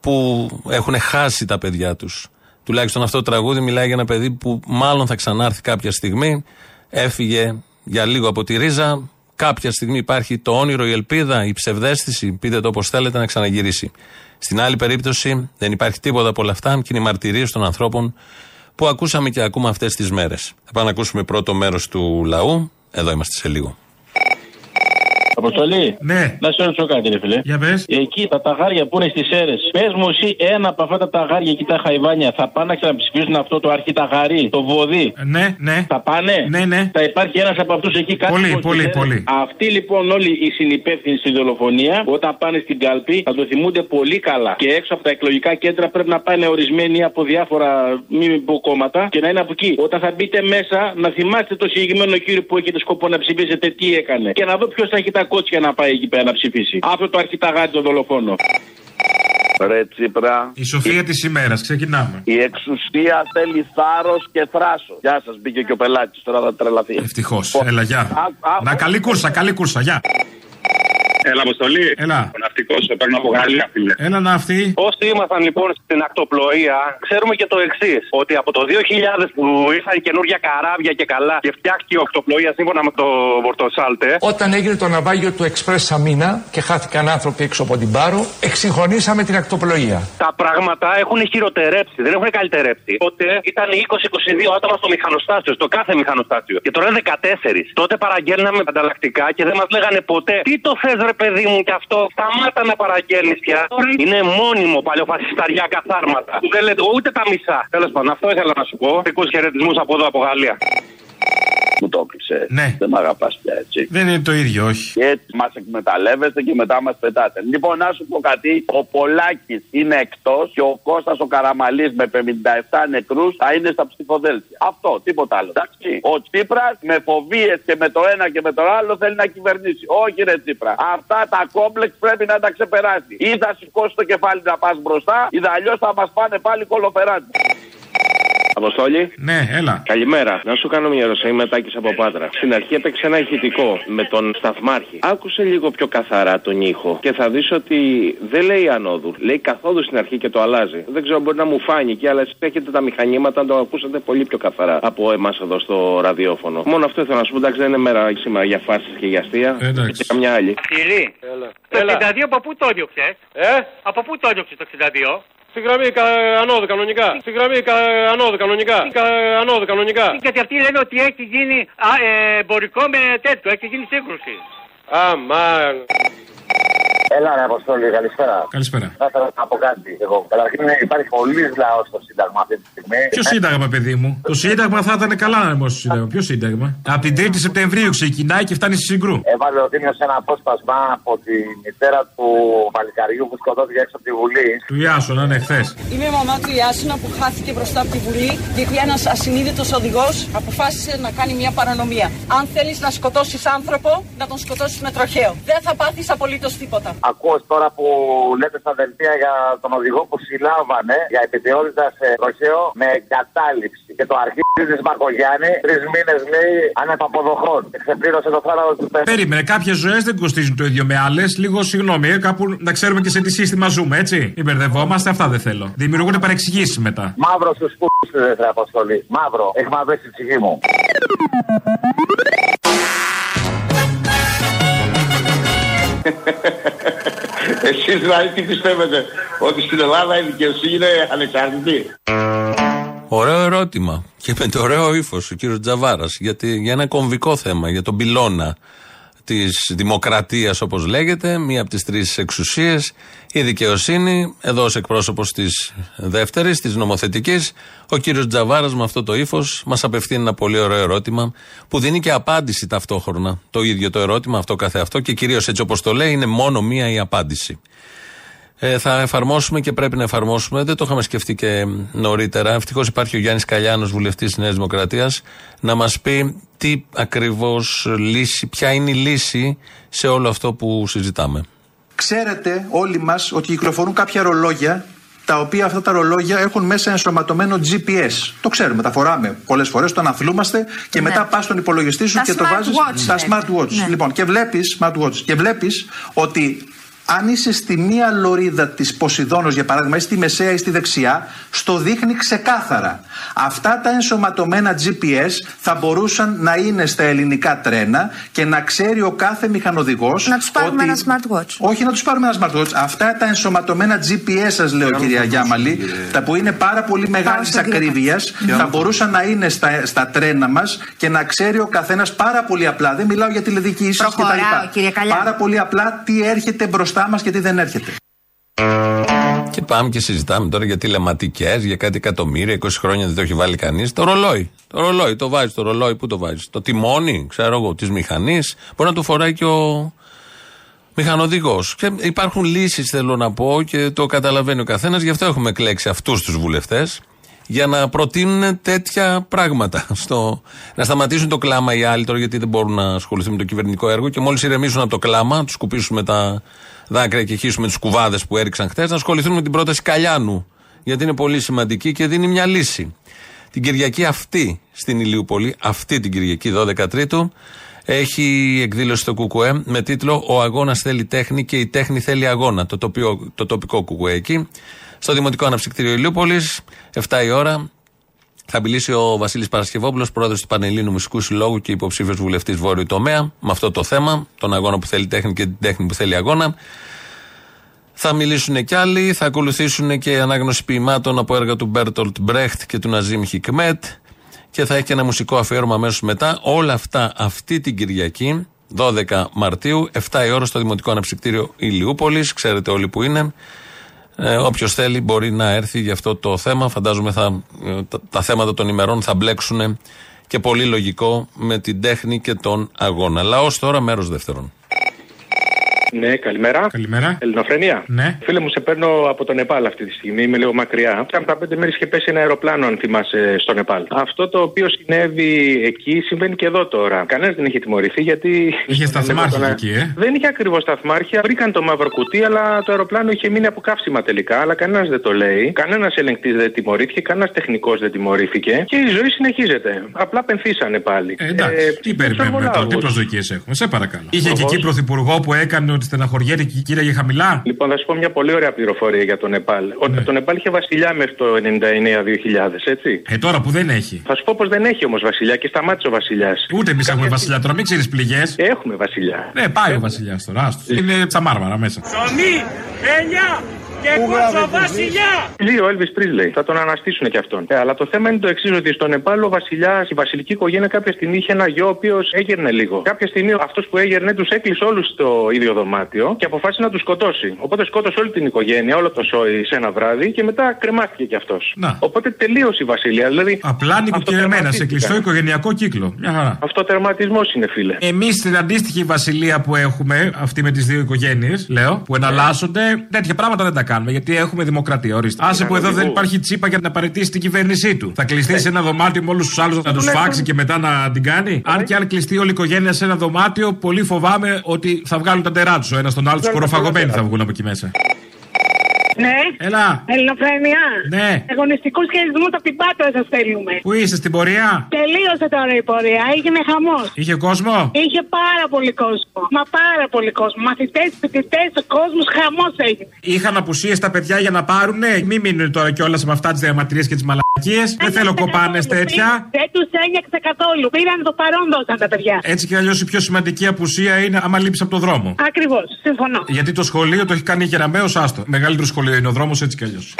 που έχουν χάσει τα παιδιά τους. Τουλάχιστον αυτό το τραγούδι μιλάει για ένα παιδί που μάλλον θα ξανάρθει κάποια στιγμή. Έφυγε για λίγο από τη ρίζα. Κάποια στιγμή υπάρχει το όνειρο, η ελπίδα, η ψευδέστηση, πείτε το όπως θέλετε, να ξαναγυρίσει. Στην άλλη περίπτωση δεν υπάρχει τίποτα από όλα αυτά και είναι οι μαρτυρίες των ανθρώπων που ακούσαμε και ακούμε αυτές τις μέρες. Θα πάμε να ακούσουμε πρώτο μέρος του λαού. Εδώ είμαστε σε λίγο.
Αποστολή.
Ναι.
Να σε ρωτήσω κάτι, ρε φίλε.
Για πες.
Εκεί τα ταγάρια που είναι στις αίρε. Πες μου εσύ ένα από αυτά τα ταγάρια εκεί τα χαϊβάνια θα πάνε να ξαναψηφίσουν αυτό το αρχιταγάρι, το βοδί;
Ναι, ναι.
Θα πάνε;
Ναι, ναι.
Θα υπάρχει ένας από αυτούς εκεί κάτι.
Πολύ,
στις
πολύ,
αίρες.
πολύ.
Αυτοί λοιπόν όλοι οι συνυπεύθυνοι στη δολοφονία, όταν πάνε στην κάλπη, θα το θυμούνται πολύ καλά. Και έξω από τα εκλογικά κέντρα πρέπει να πάνε ορισμένοι από διάφορα μη πω κόμματα και να είναι από εκεί. Όταν θα μπείτε μέσα, να θυμάστε το συγκεκριμένο κύριο που έχετε σκοπό να ψηφίσετε τι έκανε. Και να δω ποιος θα έχει τα κότσια να πάει εκεί πέρα να ψηφίσει. Αυτό το αρχιταγάρι το δολοφόνο.
Ρε Τσίπρα.
Η σοφία της ημέρας, ξεκινάμε.
Η εξουσία θέλει θάρρος και θράσος. Γεια σας, μπήκε και ο πελάτης, τώρα θα τρελαθεί.
Ευτυχώς. Έλα, γεια. Να καλή κούρσα, καλή κούρσα, γεια.
Έλα, Αποστολή.
Έλα.
Ο ναυτικός, σε παίρνω από Γαλλία, φίλε.
Ένα ναυτί.
Όσοι ήμασταν λοιπόν στην ακτοπλοεία, ξέρουμε και το εξής. Ότι από το 2000 που ήρθαν καινούργια καράβια και καλά και φτιάχτηκε η ακτοπλοεία σύμφωνα με το Βορτοσάλτε.
Όταν έγινε το ναυάγιο του Εξπρέ Σαμίνα και χάθηκαν άνθρωποι έξω από την Πάρο, εξυγχρονίσαμε την ακτοπλοεία.
Τα πράγματα έχουν χειροτερέψει, δεν έχουν καλυτερέψει. Τότε ήταν 20-22 άτομα στο μηχανοστάσιο, στο κάθε μηχανοστάσιο. Και τώρα είναι 14. Τότε παραγγέλναμε ανταλλακτικά και δεν μας λέγανε ποτέ τι το θες, ρε παιδί μου, και αυτό. Σταμάτα να παραγγέλνεις πια. Είναι μόνιμο παλιοφασισταριά καθάρματα. Που δεν λέτε ούτε τα μισά. Τέλος πάντων, αυτό ήθελα να σου πω. Δικού χαιρετισμούς από εδώ από Γαλλία.
Μου το έκλεισε.
Ναι.
Δεν με αγαπάς πια έτσι.
Δεν είναι το ίδιο, όχι.
Και έτσι μας εκμεταλλεύεστε και μετά μας πετάτε. Λοιπόν, να σου πω κάτι. Ο Πολάκης είναι εκτός και ο Κώστας ο Καραμαλής με 57 νεκρούς θα είναι στα ψηφοδέλτια. Αυτό, τίποτα άλλο. Εντάξει. Ο Τσίπρας με φοβίες και με το ένα και με το άλλο θέλει να κυβερνήσει. Όχι, ρε Τσίπρα. Αυτά τα κόμπλεξ πρέπει να τα ξεπεράσει. Ή θα σηκώσει το κεφάλι να πας μπροστά, ή αλλιώς θα μας πάνε πάλι κολοφεράτη.
Αποστόλη.
Ναι, έλα.
Καλημέρα. Να σου κάνω μια ερώτηση. Είμαι Τάκης από Πάτρα. Στην αρχή έπαιξε ένα ηχητικό με τον Σταθμάρχη. Άκουσε λίγο πιο καθαρά τον ήχο και θα δεις ότι δεν λέει ανόδου. Λέει καθόδου στην αρχή και το αλλάζει. Δεν ξέρω, μπορεί να μου φάνηκε, αλλά εσείς έχετε τα μηχανήματα να το ακούσατε πολύ πιο καθαρά από εμάς εδώ στο ραδιόφωνο. Μόνο αυτό ήθελα να σου πω. Εντάξει, δεν είναι μέρα σήμερα για φάσει και για αστεία.
Εντάξει.
Και καμιά άλλη.
Κυρί, το 62 από πού το έδιωξες;
Ε;
Από πού το έδιωξες το 62?
Στη γραμμή κα- ανώδου κανονικά. Στη γραμμή κα- ανώδου κανονικά. Κα- ανώδου κανονικά.
Γιατί αυτοί λένε ότι έχει γίνει α, ε, εμπορικό με τέτοιο, έχει γίνει σύγκρουση.
Αμάν.
Έλα, ρε Αποστόλη, καλησπέρα.
Καλησπέρα.
Θα ήθελα να πω κάτι. Εγώ. Καταρχήν υπάρχει πολύ λαός στο Σύνταγμα αυτή τη στιγμή.
Ποιο σύνταγμα, παιδί μου; Το σύνταγμα θα ήταν καλά να είναι σύνταγμα. Ποιο σύνταγμα; Από την 3η Σεπτεμβρίου ξεκινάει και φτάνει στη συγκρού.
Έβαλε ο Δήμιος ένα απόσπασμα από τη μητέρα του Παλικαριού που σκοτώθηκε έξω από τη Βουλή.
Του Ιάσονα, ναι, χθες.
Είμαι η μαμά του Ιάσουνα που χάθηκε μπροστά από τη Βουλή γιατί ένας ασυνείδητος οδηγός αποφάσισε να κάνει μια παρανομία. Αν θέλεις να σκοτώσεις άνθρωπο, να τον σκοτώσει με τροχαίο. Δεν θα πάθεις απολύτως τίποτα.
Ακούω τώρα που λέτε στα δελτία για τον οδηγό που συλλάβανε για επιθεώρητα σε τροχαίο με εγκατάλειψη. Και το αρχίδι της Μαρκογιάννη τρεις μήνες λέει ανεπαποδοχών. Εξεπλήρωσε το θάνατο του παιδί.
Περίμενε, κάποιες ζωές δεν κοστίζουν το ίδιο με άλλες. Λίγο συγγνώμη, ε, κάπου να ξέρουμε και σε τι σύστημα ζούμε, έτσι. Μην μπερδευόμαστε, αυτά δεν θέλω. Δημιουργούνται παρεξηγήσεις μετά.
Μαύρο στους πούτου δεν θα αποστολή. Μαύρο. Έχει μαυρίσει η ψυχή μου. (laughs)
Εσείς δηλαδή τι πιστεύετε, ότι στην Ελλάδα η δικαιοσύνη είναι ανεξάρτητη;
Ωραίο ερώτημα. Και με το ωραίο ύφος ο κύριος Τζαβάρας. Για ένα κομβικό θέμα, για τον πυλώνα της δημοκρατίας, όπως λέγεται, μία από τις τρεις εξουσίες, η δικαιοσύνη. Εδώ, ως εκπρόσωπος της δεύτερης, της νομοθετικής, ο κύριος Τζαβάρας με αυτό το ύφος μας απευθύνει ένα πολύ ωραίο ερώτημα που δίνει και απάντηση ταυτόχρονα. Το ίδιο το ερώτημα, αυτό καθεαυτό και κυρίως έτσι όπως το λέει, είναι μόνο μία η απάντηση. Ε, θα εφαρμόσουμε και πρέπει να εφαρμόσουμε. Δεν το είχαμε σκεφτεί και νωρίτερα. Ευτυχώς υπάρχει ο Γιάννης Καλιάνος, βουλευτής της Νέας Δημοκρατίας, να μας πει τι ακριβώς λύση, ποια είναι η λύση σε όλο αυτό που συζητάμε.
Ξέρετε όλοι μας ότι κυκλοφορούν κάποια ρολόγια τα οποία αυτά τα ρολόγια έχουν μέσα ενσωματωμένο GPS. Το ξέρουμε, τα φοράμε πολλές φορές, το αναθλούμαστε και μετά πας στον υπολογιστή σου
Τα
και το
smart
βάζεις
watch,
στα
λέτε.
smartwatch.
Ναι.
Λοιπόν, και βλέπεις smartwatch. Και βλέπεις ότι αν είσαι στη μία λωρίδα της Ποσειδώνος για παράδειγμα, ή στη μεσαία ή στη δεξιά, στο δείχνει ξεκάθαρα. Αυτά τα ενσωματωμένα GPS θα μπορούσαν να είναι στα ελληνικά τρένα και να ξέρει ο κάθε μηχανοδηγός
Να τους πάρουμε
ότι-
ένα smartwatch.
όχι να τους πάρουμε ένα smartwatch. Αυτά τα ενσωματωμένα GPS, σας λέω, κυρία Γιάμαλη, τα που είναι πάρα πολύ μεγάλης
στον κύριο
ακρίβειας, θα μπορούσαν να είναι στα, στα τρένα μας και να ξέρει ο καθένας πάρα πολύ απλά. Δεν μιλάω για τηλεδιοίκησης
Προχωράω,
κτλ.
κύριε Καλιάνη.
Πάρα πολύ απλά τι έρχεται μπροστά μας και τι δεν έρχεται.
Και πάμε και συζητάμε τώρα για τηλεματικές, για κάτι εκατομμύρια, 20 χρόνια δεν το έχει βάλει κανείς. Το ρολόι. Το ρολόι, το βάζεις το ρολόι, πού το βάζεις; Το τιμόνι, ξέρω εγώ, της μηχανής. Μπορεί να το φοράει και ο μηχανοδηγός. Και υπάρχουν λύσεις, θέλω να πω, και το καταλαβαίνει ο καθένας. Γι' αυτό έχουμε εκλέξει αυτούς τους βουλευτές. Για να προτείνουν τέτοια πράγματα. (laughs) Στο... Να σταματήσουν το κλάμα οι άλλοι τώρα, γιατί δεν μπορούν να ασχοληθούν με το κυβερνητικό έργο. Και μόλις ηρεμήσουν από το κλάμα, τους σκουπίσουμε τα δάκρυα και χύσουμε τις κουβάδες που έριξαν χθες, να ασχοληθούν με την πρόταση Καλιάνου. Γιατί είναι πολύ σημαντική και δίνει μια λύση. Την Κυριακή αυτή στην Ηλιούπολη, αυτή την Κυριακή 12 Τρίτου, έχει εκδήλωση στο ΚΚΕ με τίτλο Ο αγώνας θέλει τέχνη και η τέχνη θέλει αγώνα. Το, τοπίο, το τοπικό ΚΚΕ εκεί. Στο Δημοτικό Αναψυκτήριο Ηλιούπολης, 7 η ώρα, θα μιλήσει ο Βασίλης Παρασκευόπουλος, πρόεδρος του Πανελλήνου Μουσικού Συλλόγου και υποψήφιος βουλευτής Βόρειου Τομέα, με αυτό το θέμα, τον αγώνα που θέλει τέχνη και την τέχνη που θέλει αγώνα. Θα μιλήσουν κι άλλοι, θα ακολουθήσουν και ανάγνωση ποιημάτων από έργα του Μπέρτολτ Μπρέχτ και του Ναζίμ Χικμέτ και θα έχει και ένα μουσικό αφιέρωμα αμέσως μετά. Όλα αυτά αυτή την Κυριακή, 12 Μαρτίου, 7 η ώρα στο Δημοτικό Αναψυκτήριο Ηλιούπολης. Ξέρετε όλοι που είναι. Ε, Όποιος θέλει μπορεί να έρθει για αυτό το θέμα. Φαντάζομαι θα, ε, τα, τα θέματα των ημερών θα μπλέξουν και πολύ λογικό με την τέχνη και τον αγώνα. Λαός τώρα, μέρος δεύτερον.
Ναι, καλημέρα.
Καλημέρα.
Ελληνοφρενία.
Ναι.
Φίλε μου, σε παίρνω από το Νεπάλ αυτή τη στιγμή. Είμαι λίγο μακριά. Κάπου τα πέντε μέρες είχε πέσει ένα αεροπλάνο, αν θυμάσαι, στο Νεπάλ. Αυτό το οποίο συνέβη εκεί συμβαίνει και εδώ τώρα. Κανένας δεν είχε τιμωρηθεί γιατί.
Είχε σταθμάρχη εκεί, ε.
Δεν είχε ακριβώς σταθμάρχη. Βρήκαν το μαύρο κουτί, αλλά το αεροπλάνο είχε μείνει από καύσιμα τελικά. Αλλά κανένας δεν το λέει. Κανένας ελεγκτής δεν τιμωρήθηκε. Κανένας τεχνικός δεν τιμωρήθηκε. Και η ζωή συνεχίζεται. Απλά πενθήσανε πάλι.
Ε, εντάξει, τι περιμένουμε τώρα, τι προσδοκίες έχουμε, σε παρακαλώ. Είχε και εκεί πρωθυπουργό που έκανε ότι στεναχωριέται και η κυρία για χαμηλά.
Λοιπόν, θα σου πω μια πολύ ωραία πληροφορία για το Νεπάλ. Ότι το Νεπάλ είχε βασιλιά μέχρι το 99-2000, έτσι.
Ε, τώρα που δεν έχει.
Θα σου πω πως δεν έχει όμως βασιλιά και σταμάτησε ο βασιλιάς.
Ούτε εμείς έχουμε βασιλιά τώρα, μην ξέρεις πληγές.
Έχουμε βασιλιά.
Ναι, πάει ο βασιλιάς τώρα. άστο. Είναι στα μάρμαρα μέσα.
Ψωμί, ελιά και κότσο βασιλιά.
Λέει ο Έλβη Πρίσλεϊ. Θα τον αναστήσουν και αυτόν. Ε, αλλά το θέμα είναι το εξής: ότι στο Νεπάλ ο βασιλιά, η βασιλική οικογένεια κάποια στιγμή είχε ένα γιο ο οποίος έγερνε λίγο. Κάποια στιγμή αυτός που έγερνε τους έκλεισε όλους στο ίδιο δωμάτιο και αποφάσισε να τους σκοτώσει. Οπότε σκότωσε όλη την οικογένεια, όλο το σόι σε ένα βράδυ και μετά κρεμάστηκε κι αυτός. Οπότε τελείωσε η βασιλεία. Δηλαδή,
Απλά νοικοκυρεμένα σε κλειστό οικογενειακό κύκλο. Μια χαρά.
Αυτοτερματισμό είναι, φίλε.
Εμείς στην αντίστοιχη βασιλεία που έχουμε, αυτή με τις δύο οικογένειες, λέω, που εναλλάσσονται, τέτοια πράγματα δεν τα κάνουμε γιατί έχουμε δημοκρατία. Ορίστε. Άσε που εδώ δεν υπάρχει τσίπα για να παραιτήσει την κυβέρνησή του. Θα κλειστεί σε ένα δωμάτιο με όλους τους άλλους να τους φάξει και μετά να την κάνει. Αν και αν κλειστεί όλη η οικογένεια σε ένα δωμάτιο, πολύ φοβάμαι ότι θα βγάλουν τα τερά τους ο ένας τον άλλο, τους κοροφαγωμένοι θα βγουν από εκεί μέσα.
Ναι.
Έλα.
Ελληνοφρένια.
Ναι.
Αγωνιστικού χαιρετισμού από την Πάτρα σας στέλνουμε.
Πού είσαι στην πορεία;
Τελείωσε τώρα η πορεία. Έγινε χαμός.
Είχε κόσμο;
Είχε πάρα πολύ κόσμο. Μα πάρα πολύ κόσμο. Μαθητές, φοιτητές, κόσμος, χαμός έγινε.
Είχαν απουσίες τα παιδιά για να πάρουνε; Μην μείνουν τώρα κιόλας με αυτά τις διαματρίε και τις μαλακίες. Δεν θέλω κοπάνες τέτοια.
Δεν τους ένιωξε καθόλου. Πήραν το παρόν δώσαν τα παιδιά.
Έτσι κι αλλιώς η πιο σημαντική απουσία είναι άμα λείψει από το δρόμο.
Ακριβώς. Συμφωνώ.
Γιατί το σχολείο το έχει κάνει γεραμαίος άστο. Μεγαλύτερο σχολείο είναι ο δρόμο έτσι κι αλλιώς.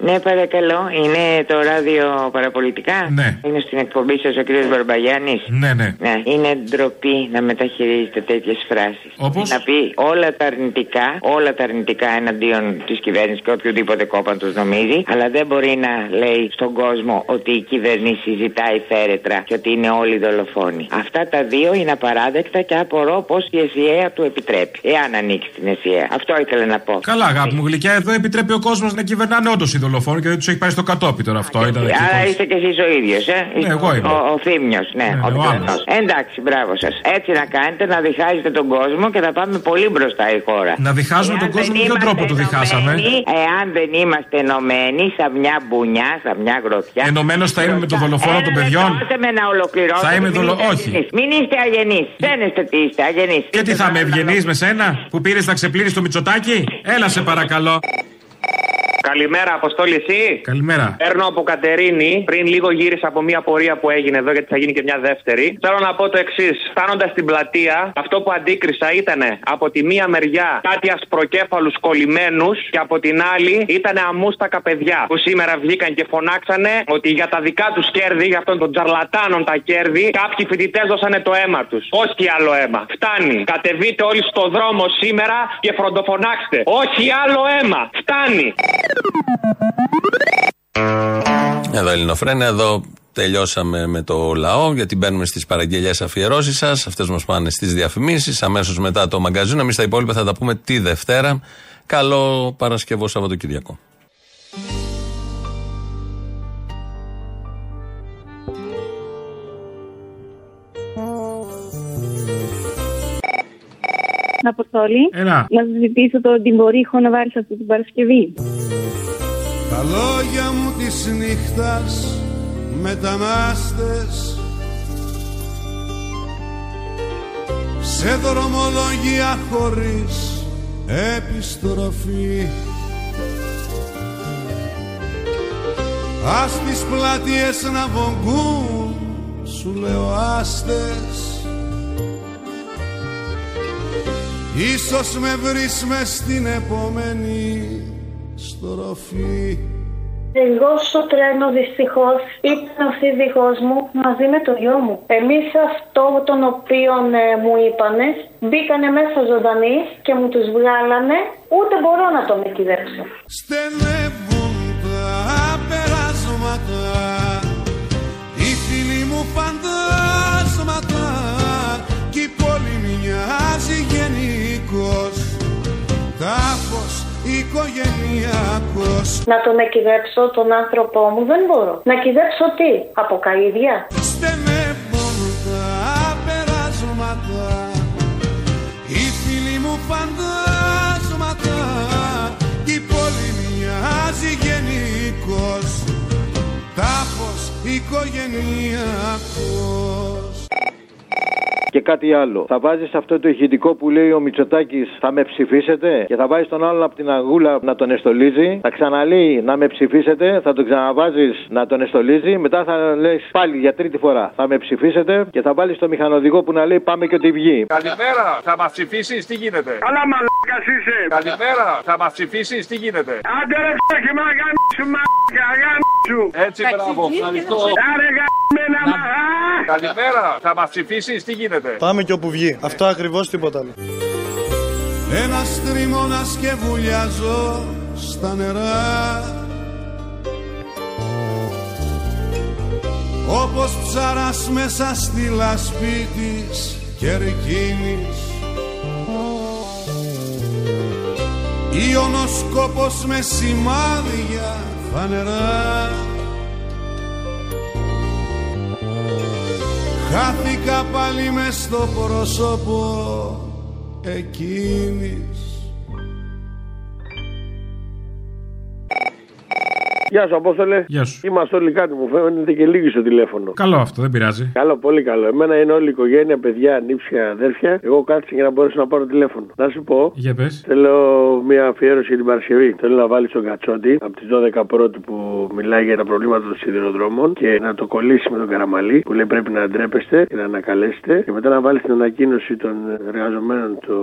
Ναι, παρακαλώ. Είναι το ράδιο παραπολιτικά.
Ναι.
Είναι στην εκπομπή σας ο κ. Μπαρμπαγιάννη.
Ναι, ναι.
Ναι. Είναι ντροπή να μεταχειρίζετε τέτοιες φράσεις.
Όπως;
Να πει όλα τα αρνητικά, όλα τα αρνητικά εναντίον της κυβέρνησης και οποιοδήποτε κόπαν του νομίζει, αλλά δεν μπορεί να λέει στον κόσμο ότι η κυβέρνηση ζητάει φέρετρα και ότι είναι όλοι δολοφόνοι. Αυτά τα δύο είναι απαράδεκτα και απορώ πώς η ΕΣΥΑ του επιτρέπει. Εάν ανοίξει την ΕΣΥΑ. Αυτό ήθελα να πω.
Καλά, αγάπη μου γλυκιά, εδώ επιτρέπει ο κόσμος να κυβερνάνε όντως οι δολοφόνοι και δεν τους έχει πάρει στο κατόπι τώρα αυτό. Ήταν εκεί
Άρα
πώς-
είστε κι εσείς ο ίδιος, ε;
Ναι, εγώ είμαι.
Ο, ο Θήμιος, ναι. ο
ο
Πιθανός.
άλλος.
Εντάξει, μπράβο σας. Έτσι να κάνετε, να διχάζετε τον κόσμο και θα πάμε πολύ μπροστά η χώρα.
Να διχάζουμε τον
Εάν
κόσμο
δεν
με ποιον τρόπο
είμαστε
το διχάσαμε;
ενωμένοι, Εάν δεν είμαστε ενωμένοι, σαν μια μπουνιά, σαν μια γροθιά.
Ενωμένος θα είμαι με τον δολοφόνο των παιδιών;
Δώστε με να ολοκληρώσω.
Θα είμαι
Μην
δολο-
είστε
όχι.
αγενείς. Μην είστε αγενείς. Δεν είστε τι είστε, αγενείς.
Και τι θα είμαι ευγενή με σένα που πήρες να ξεπλύνει το μυτσοτάκι. Έλα σε παρακαλώ.
Καλημέρα, Αποστόλη, εσύ;
Καλημέρα.
Παίρνω από Κατερίνη. Πριν λίγο γύρισα από μια πορεία που έγινε εδώ, γιατί θα γίνει και μια δεύτερη. Θέλω να πω το εξής. Φτάνοντας στην πλατεία, αυτό που αντίκρισα ήταν από τη μία μεριά κάτι ασπροκέφαλους κολλημένους και από την άλλη ήταν αμούστακα παιδιά που σήμερα βγήκαν και φωνάξανε ότι για τα δικά τους κέρδη, για αυτόν τον τζαρλατάνων τα κέρδη, κάποιοι φοιτητές δώσανε το αίμα τους. Όχι άλλο αίμα. Φτάνει. Κατεβείτε όλοι στο δρόμο σήμερα και φροντοφωνάξτε. Όχι άλλο αίμα. Φτάνει.
Εδώ Ελληνοφρένα, εδώ τελειώσαμε με το λαό, γιατί μπαίνουμε στις παραγγελίε αφιερώσεις σας. Αυτές μας πάνε στις διαφημίσεις. Αμέσως μετά το μαγκαζίνο. Εμείς τα υπόλοιπα θα τα πούμε τη Δευτέρα. Καλό Παρασκευό Σαββατοκυριακό.
Αποστόλη.
Έλα.
Να σας ζητήσω το την μπορεί να βάλει αυτή την Παρασκευή.
Τα λόγια μου της νύχτας μετανάστες Σε δρομολογία χωρίς επιστροφή Ας τις πλατείες να βογκούν σου λέω άστες Ίσως με βρεις μες στην επόμενη στροφή
Εγώ στο τρένο δυστυχώς ήταν ο σύζυγός μου μαζί με το γιο μου. Εμείς αυτό τον οποίο ε, μου είπανε μπήκανε μέσα ζωντανοί και μου τους βγάλανε ούτε μπορώ να το με κυδέψω.
Στενεύουν τα περάσματα Τάφος οικογενειακός
Να τον εκυδέψω τον άνθρωπό μου δεν μπορώ. Να κυδέψω τι, από καΐδια.
Στενεύουν τα περάσματα Οι φίλοι μου φαντάσματα Κι η πόλη μοιάζει γενικός Τάφος οικογενειακός
Και κάτι άλλο. Θα βάζεις αυτό το ηχητικό που λέει ο Μητσοτάκης, θα με ψηφίσετε. Και θα βάζεις τον άλλον από την αγούλα να τον εστολίζει. Θα ξαναλέει να με ψηφίσετε. Θα τον ξαναβάζεις να τον εστολίζει. Μετά θα λες πάλι για τρίτη φορά. Θα με ψηφίσετε. Και θα βάλεις το μηχανοδηγό που να λέει πάμε και ότι βγει.
Καλημέρα, θα μας ψηφίσεις, τι γίνεται;
Καλά μαλάκας είσαι.
Καλημέρα, θα μας ψηφίσεις, τι γίνεται;
Άντε ρε φτώχη μα γάμισου μαλάκα γάμισου.
Έτσι, μπράβο, ευχαριστώ.
Άρε γάμινα μα.
Καλημέρα, θα μας ψηφίσεις, τι γίνεται;
Πάμε και όπου βγει. Αυτό ακριβώς τίποτα άλλο.
Ένα τριμώνας και βουλιάζω στα νερά Όπως ψαράς μέσα στη λασπή της κερκίνης Ιωνοσκόπος με σημάδια φανερά Χάθηκα πάλι μες στο πρόσωπο εκείνης
Γεια σου, Απόστολε.
Γεια σου.
Είμαστε όλοι κάτι, μου φαίνεται και λίγοι στο τηλέφωνο.
Καλό αυτό, δεν πειράζει.
Καλό, πολύ καλό. Εμένα είναι όλη η οικογένεια, παιδιά, νύψια, αδέρφια. Εγώ κάθισα για να μπορέσω να πάρω τηλέφωνο. Να σου πω.
Για πες.
Θέλω μια αφιέρωση για την Παρασκευή. Θέλω να βάλει τον Κατσόντι από τις 12 πρώτη που μιλάει για τα προβλήματα των σιδηροδρόμων και να το κολλήσει με τον Καραμαλή που λέει πρέπει να ντρέπεστε και να ανακαλέσετε και μετά να βάλει την ανακοίνωση των εργαζομένων των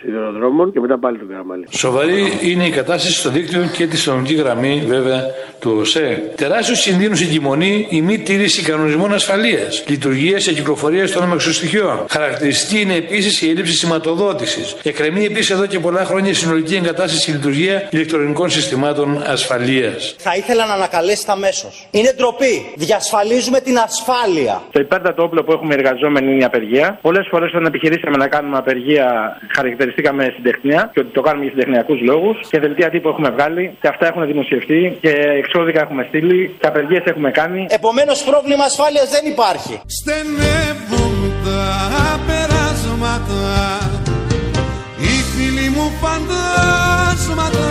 σιδηροδρόμων και μετά πάλι τον Καραμαλή.
Σοβαρή είναι η κατάσταση στο δίκτυο και τη συνολική γραμμή, βέβαια, του ΟΣΕ. Τεράστιος κινδύνου εγκυμονεί η μη τήρηση κανονισμών ασφαλείας, λειτουργία και κυκλοφορίας των αμαξοστοιχείων. Χαρακτηριστική είναι επίσης η έλλειψη σηματοδότησης. Εκκρεμεί επίσης εδώ και πολλά χρόνια η συνολική εγκατάσταση και λειτουργία ηλεκτρονικών συστημάτων ασφαλείας.
Θα ήθελα να ανακαλέσετε αμέσω. Είναι ντροπή. Διασφαλίζουμε την ασφάλεια.
Το υπέρτατο όπλο που έχουμε οι εργαζόμενοι είναι η απεργία. Πολλές φορές όταν επιχειρήσαμε να κάνουμε απεργία, χαρακτηριστήκαμε συντεχνία και ότι το κάνουμε για συντεχνιακούς λόγους. Και δελτία τύπου έχουμε βγάλει και αυτά έχουν δημοσιευτεί και εξώδικα έχουμε στείλει και απεργίες έχουμε κάνει.
Επομένως, πρόβλημα ασφάλειας δεν υπάρχει.
Στενεύουν τα περάσματα Οι φίλοι μου φαντάσματα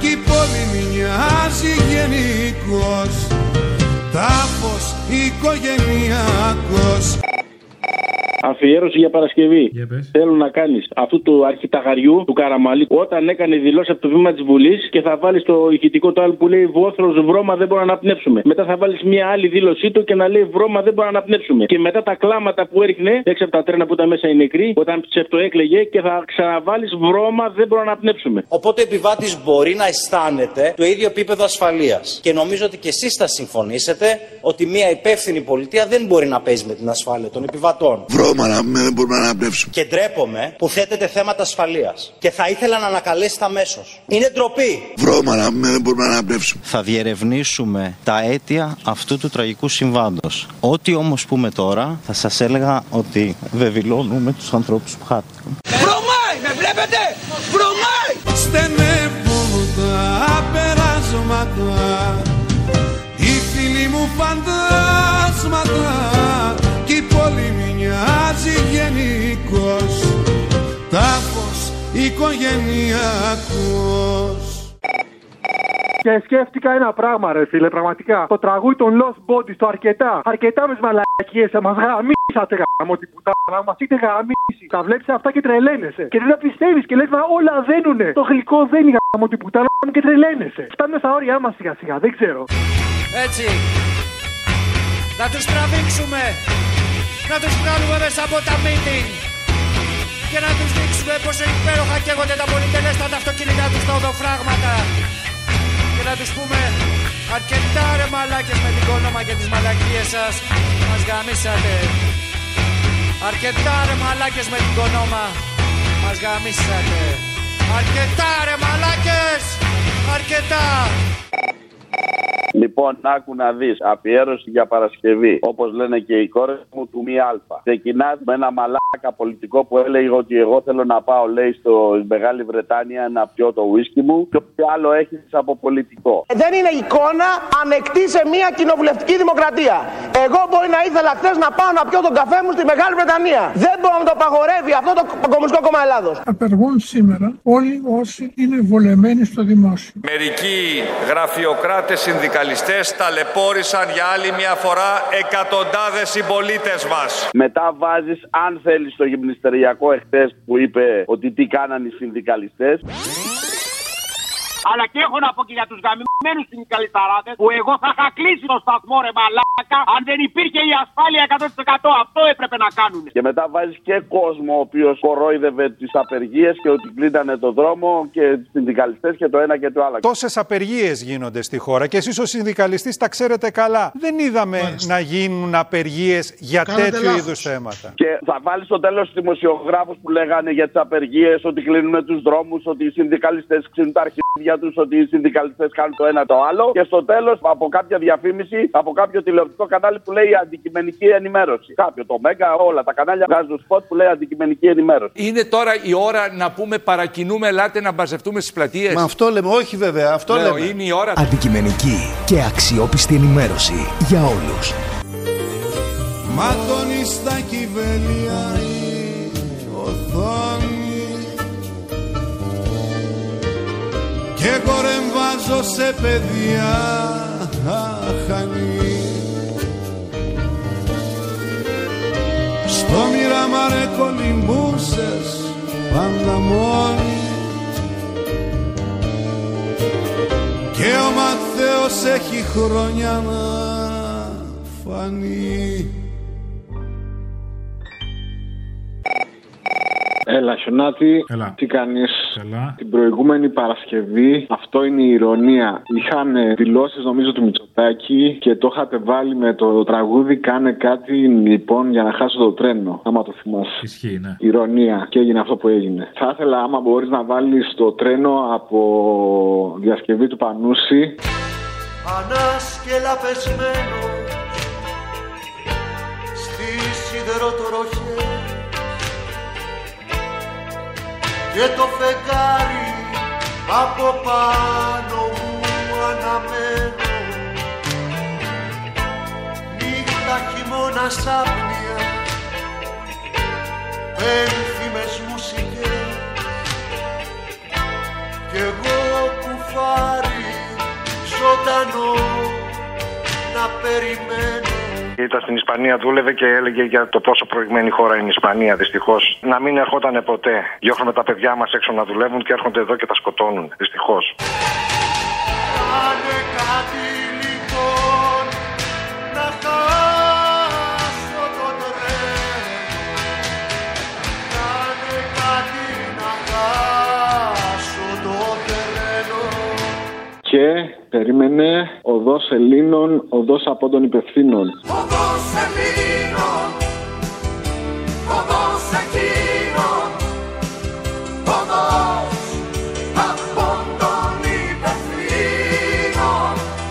Κι η πόλη μοιάζει γενικός Τάφος οικογενειακός
Αφιέρωση για Παρασκευή. Θέλω να κάνεις αυτού του αρχιταγαριού του Καραμαλή όταν έκανε δηλώσεις από το βήμα της Βουλής και θα βάλεις το ηχητικό του άλλου που λέει Βόθρος βρώμα δεν μπορούμε να αναπνεύσουμε. Μετά θα βάλεις μια άλλη δήλωσή του και να λέει Βρώμα δεν μπορούμε να αναπνεύσουμε. Και μετά τα κλάματα που έριχνε έξω από τα τρένα που ήταν μέσα οι νεκροί όταν ψευτοέκλεγε και θα ξαναβάλεις Βρώμα δεν μπορούμε να αναπνεύσουμε.
Οπότε ο επιβάτης μπορεί να αισθάνεται το ίδιο επίπεδο ασφαλείας. Και νομίζω ότι και εσείς θα συμφωνήσετε ότι μια υπεύθυνη πολιτεία δεν μπορεί να παίζει με την ασφάλεια των επιβατών.
Βρώμα να μην δεν μπορούμε να αναπνεύσουμε.
Και ντρέπομαι που θέτετε θέματα ασφαλείας. Και θα ήθελα να ανακαλέσετε αμέσως. Είναι ντροπή.
Βρώμα να μην δεν μπορούμε να αναπνεύσουμε.
Θα διερευνήσουμε τα αίτια αυτού του τραγικού συμβάντος. Ό,τι όμως πούμε τώρα, θα σας έλεγα ότι βεβηλώνουμε τους ανθρώπους που χάθηκαν.
Βρωμάει, με βλέπετε! Βρωμάει! Στενεύουν τα περάσματα Οι φίλοι μου φαντάσματα
οικογενειακός
Και σκέφτηκα ένα πράγμα, ρε φίλε, πραγματικά. Το τραγούδι των Lost Bodies, το αρκετά. Αρκετά μες τι μαλακίες, μας γαμίσατε γάμο την πουτάνα, μας έχετε γαμίσει. Τα βλέπεις αυτά και τρελαίνεσαι. Και δεν τα πιστεύεις και λες, μα όλα δένουνε. Το γλυκό δεν είναι γάμο την πουτάνα και τρελαίνεσαι. Φτάνουμε στα όρια μας σιγά σιγά, δεν ξέρω.
Έτσι. Να τους τραβήξουμε. Να τους βγάλουμε μέσα από τα meeting. Και να τους δείξουμε πόσο υπέροχα καίγονται τα πολυτελέστατα αυτοκίνητα τους στα οδοφράγματα. Και να τους πούμε αρκετά ρε μαλάκες με την κόνομα και τις μαλακίες σας. Μας γαμίσατε. Αρκετά ρε μαλάκες με την κονόμα. Μας γαμίσατε. Αρκετά ρε μαλάκες. Αρκετά.
Λοιπόν, άκου να δεις. Αφιέρωση για Παρασκευή. Όπως λένε και οι κόρες μου του Μη Αλφα. Ξεκινάς με ένα μαλάκα πολιτικό που έλεγε ότι εγώ θέλω να πάω, λέει, στο Μεγάλη Βρετάνια να πιω το ουίσκι μου. Και ό,τι άλλο έχεις από πολιτικό.
Δεν είναι εικόνα ανεκτή σε μια κοινοβουλευτική δημοκρατία. Εγώ μπορεί να ήθελα χθες να πάω να πιω τον καφέ μου στη Μεγάλη Βρετανία. Δεν μπορεί να το παγορεύει αυτό το Κομμουνιστικό Κόμμα Ελλάδος.
Απεργούν σήμερα όλοι όσοι είναι βολεμένοι στο δημόσιο.
Μερικοί γραφειοκράτες συνδικαλιστές ταλαιπώρησαν για άλλη μια φορά εκατοντάδες συμπολίτες μας.
Μετά βάζεις, αν θέλεις, το γυμνιστεριακό εχθές που είπε ότι τι κάνανε οι συνδικαλιστές.
Αλλά και έχω να πω και για τους γαμημένους συνδικαλισταράδε που εγώ θα είχα κλείσει το σταθμό ρε μαλάκα αν δεν υπήρχε η ασφάλεια 100%. Αυτό έπρεπε να κάνουν.
Και μετά βάζεις και κόσμο ο οποίος κορόιδευε τις απεργίες και ότι κλείνανε το δρόμο και τους συνδικαλιστές και το ένα και το άλλο.
Τόσες απεργίες γίνονται στη χώρα και εσείς ως συνδικαλιστής τα ξέρετε καλά. Δεν είδαμε να γίνουν απεργίες για
Κάνατε
τέτοιου
λάθος.
είδους θέματα.
Και θα βάλεις στο τέλος του δημοσιογράφους που λέγανε για τις απεργίες, ότι κλείνουν τους δρόμους, ότι οι συνδικαλιστές ξύνουν τα αρχίδια τους, ότι οι συνδικαλιστές κάνουν το ένα το άλλο. Και στο τέλος, από κάποια διαφήμιση, από κάποιο τηλεοπτικό κανάλι που λέει αντικειμενική ενημέρωση. Κάποιο, το Μέγκα, όλα τα κανάλια βγάζουν σποτ που λέει αντικειμενική ενημέρωση.
Είναι τώρα η ώρα να πούμε παρακινούμε, ελάτε να μαζευτούμε στις πλατείες.
Μα αυτό λέμε, όχι βέβαια, αυτό
Λέω,
λέμε.
είναι η ώρα.
Αντικειμενική και αξιόπιστη ενημέρωση για όλους.
Ματώνει στα κυβέλια η οθόνη Και κορεμβάζω σε παιδιά αχανή Στο μοιραμαρέ κολυμπούσες πάντα μόνη Και ο Ματθαίος έχει χρόνια να φανεί
Έλα, Χιονάτη.
Έλα.
Τι κάνεις;
Καλά.
Την προηγούμενη Παρασκευή, αυτό είναι η ηρωνία. Είχαν δηλώσεις, νομίζω, του Μητσοτάκη και το είχατε βάλει με το τραγούδι Κάνε κάτι λοιπόν για να χάσω το τρένο. Άμα το θυμάσαι.
Ισχύει, ναι.
Ηρωνία. Και έγινε αυτό που έγινε. Θα ήθελα, άμα μπορείς να βάλεις το τρένο από διασκευή του Πανούση.
ανάσκελα πεσμένο στη σιδεροτροχέ και το φεγγάρι από πάνω μου αναμένο νύχτα χειμώνα σάπνια πένθυμες μουσικές. Κι εγώ κουφάρι ζωντανό να περιμένω
Ήταν στην Ισπανία, δούλευε και έλεγε για το πόσο προηγμένη χώρα είναι η Ισπανία, δυστυχώς. Να μην ερχόταν ποτέ. Διώχνουμε τα παιδιά μας έξω να δουλεύουν και έρχονται εδώ και τα σκοτώνουν. Δυστυχώς.
Κάνε κάτι
Και περίμενε οδός Ελλήνων, οδός από των υπευθύνων.
Οδός Ελλήνων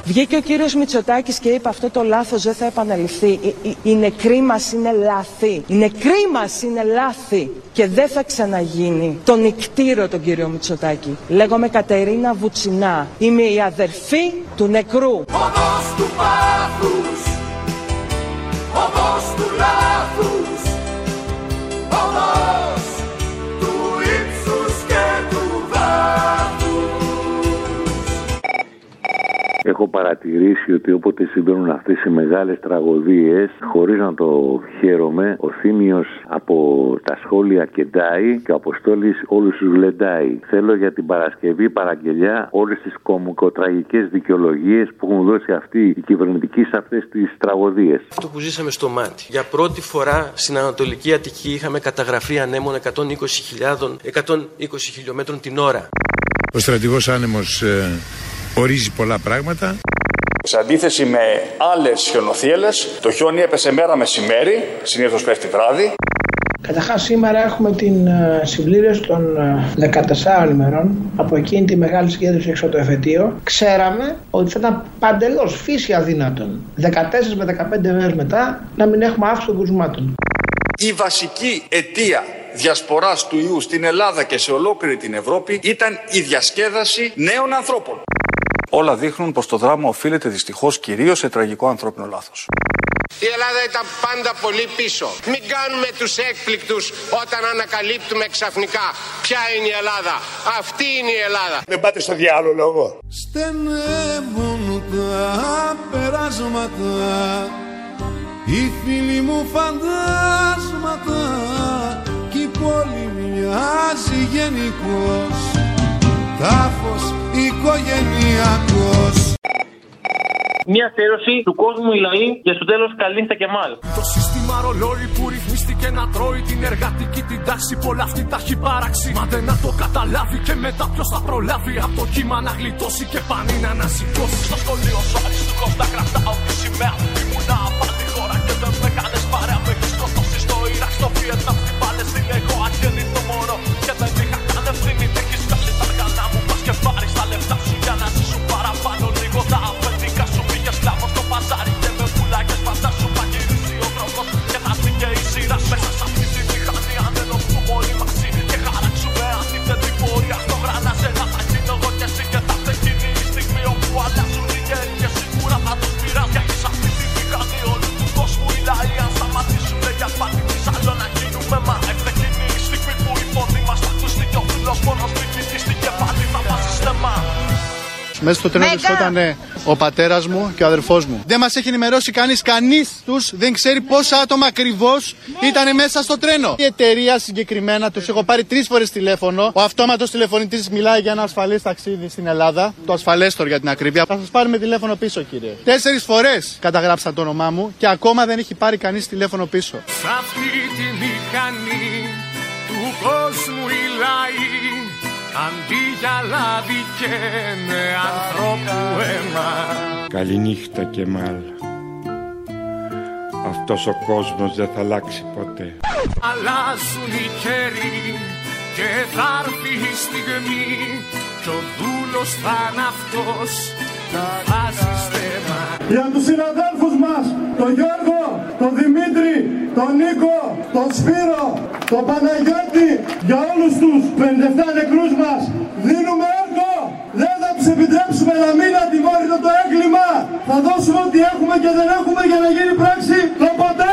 Βγήκε ο κύριος Μητσοτάκης και είπε αυτό το λάθος δεν θα επαναληφθεί. Οι- οι- Οι νεκροί μας είναι λάθη. Οι νεκροί μας είναι λάθη. Και δεν θα ξαναγίνει. Τον νικτήρο τον κύριο Μητσοτάκη. Λέγομαι Κατερίνα Βουτσινά. Είμαι η αδερφή του νεκρού.
Οδός του πάθους
Έχω παρατηρήσει ότι όποτε συμβαίνουν αυτές οι μεγάλες τραγωδίες, χωρίς να το χαίρομαι, ο Θήμιος από τα σχόλια κεντάει και ο Αποστόλης όλους τους γλεντάει. Θέλω για την Παρασκευή παραγγελιά όλες τις κομικοτραγικές δικαιολογίες που έχουν δώσει αυτοί οι κυβερνητικοί σε αυτές τις τραγωδίες.
Αυτό που ζήσαμε στο μάτι. Για πρώτη φορά στην Ανατολική Αττική είχαμε καταγραφεί ανέμων 120.000 120 χιλιόμετρων την ώρα.
Ο στρατηγός άνεμος ε, ορίζει πολλά πράγματα.
Σε αντίθεση με άλλες χιονοθύελες, το χιόνι έπεσε μέρα μεσημέρι, συνήθως πέφτει βράδυ.
Καταρχάς, σήμερα έχουμε την ε, συμπλήρωση των ε, 14 ημερών από εκείνη τη μεγάλη συγκέντρωση έξω από το εφετείο. Ξέραμε ότι θα ήταν παντελώς φύση αδύνατον 14 με 15 μέρες μετά να μην έχουμε αύξηση των κρουσμάτων.
Η βασική αιτία διασποράς του ιού στην Ελλάδα και σε ολόκληρη την Ευρώπη ήταν η διασκέδαση νέων ανθρώπων. Όλα δείχνουν πως το δράμα οφείλεται δυστυχώς κυρίως σε τραγικό ανθρώπινο λάθος.
Η Ελλάδα ήταν πάντα πολύ πίσω. Μην κάνουμε τους έκπληκτους όταν ανακαλύπτουμε ξαφνικά ποια είναι η Ελλάδα. Αυτή είναι η Ελλάδα.
Δεν πάτε στο διάλογο λόγο.
Στενεύουν τα περάσματα οι φίλοι μου φαντάσματα κι η πόλη μοιάζει γενικός τάφος οικογενειακός
Μια αφιέρωση του κόσμου οι λαοί και στο τέλος καλή στα Κεμάλ.
Το σύστημα ρολόι που ρυθμίστηκε να τρώει την εργατική την τάξη. Πολλά αυτή τα έχει παράξει. Μα δεν να το καταλάβει και μετά ποιος θα προλάβει. Από το κύμα να γλιτώσει και πανί να ανασηκώσει. Στο σχολείο σου αριστούχο να κρατάω τη σημαία. Ήμουνα απάντη χώρα και δεν με κάνες παρέα. Με έχεις σκοτώσει στο Ιράκ, στο Βιετνάμ, stop. Μέσα στο
τρένο βρισκόταν ο πατέρας μου και ο αδερφός μου. Δεν μας έχει ενημερώσει κανείς. Κανείς τους δεν ξέρει πόσα άτομα ακριβώς ήταν μέσα στο τρένο. Η εταιρεία συγκεκριμένα τους έχω πάρει τρεις φορές τηλέφωνο. Ο αυτόματος τηλεφωνητής μιλάει για ένα ασφαλές ταξίδι στην Ελλάδα. Το ασφαλέστορ για την ακρίβεια. Θα σας πάρουμε τηλέφωνο πίσω, κύριε. Τέσσερις φορές καταγράψαν το όνομά μου και ακόμα δεν έχει πάρει κανείς τηλέφωνο πίσω.
Σ' αυτή τη μηχανή του κόσμου οι λαοί αντί για λάδι καίνε ανθρώπου αίμα.
Καληνύχτα Κεμάλ. Αυτός ο κόσμος δεν θα αλλάξει ποτέ.
Αλλάζουν οι καιροί και θα έρθει η στιγμή κι ο δούλος θα είναι αυτός που βάζει στέμα.
Για τους συναδέλφους μας, τον Γιώργο, τον Δημήτρη, τον Νίκο, τον Σπύρο, τον Παναγιώτη, για όλους τους 57 νεκρούς μας, δίνουμε έργο. Δεν θα τους επιτρέψουμε να μην ατιμόρυτο το έγκλημα. Θα δώσουμε ό,τι έχουμε και δεν έχουμε για να γίνει πράξη το ποτέ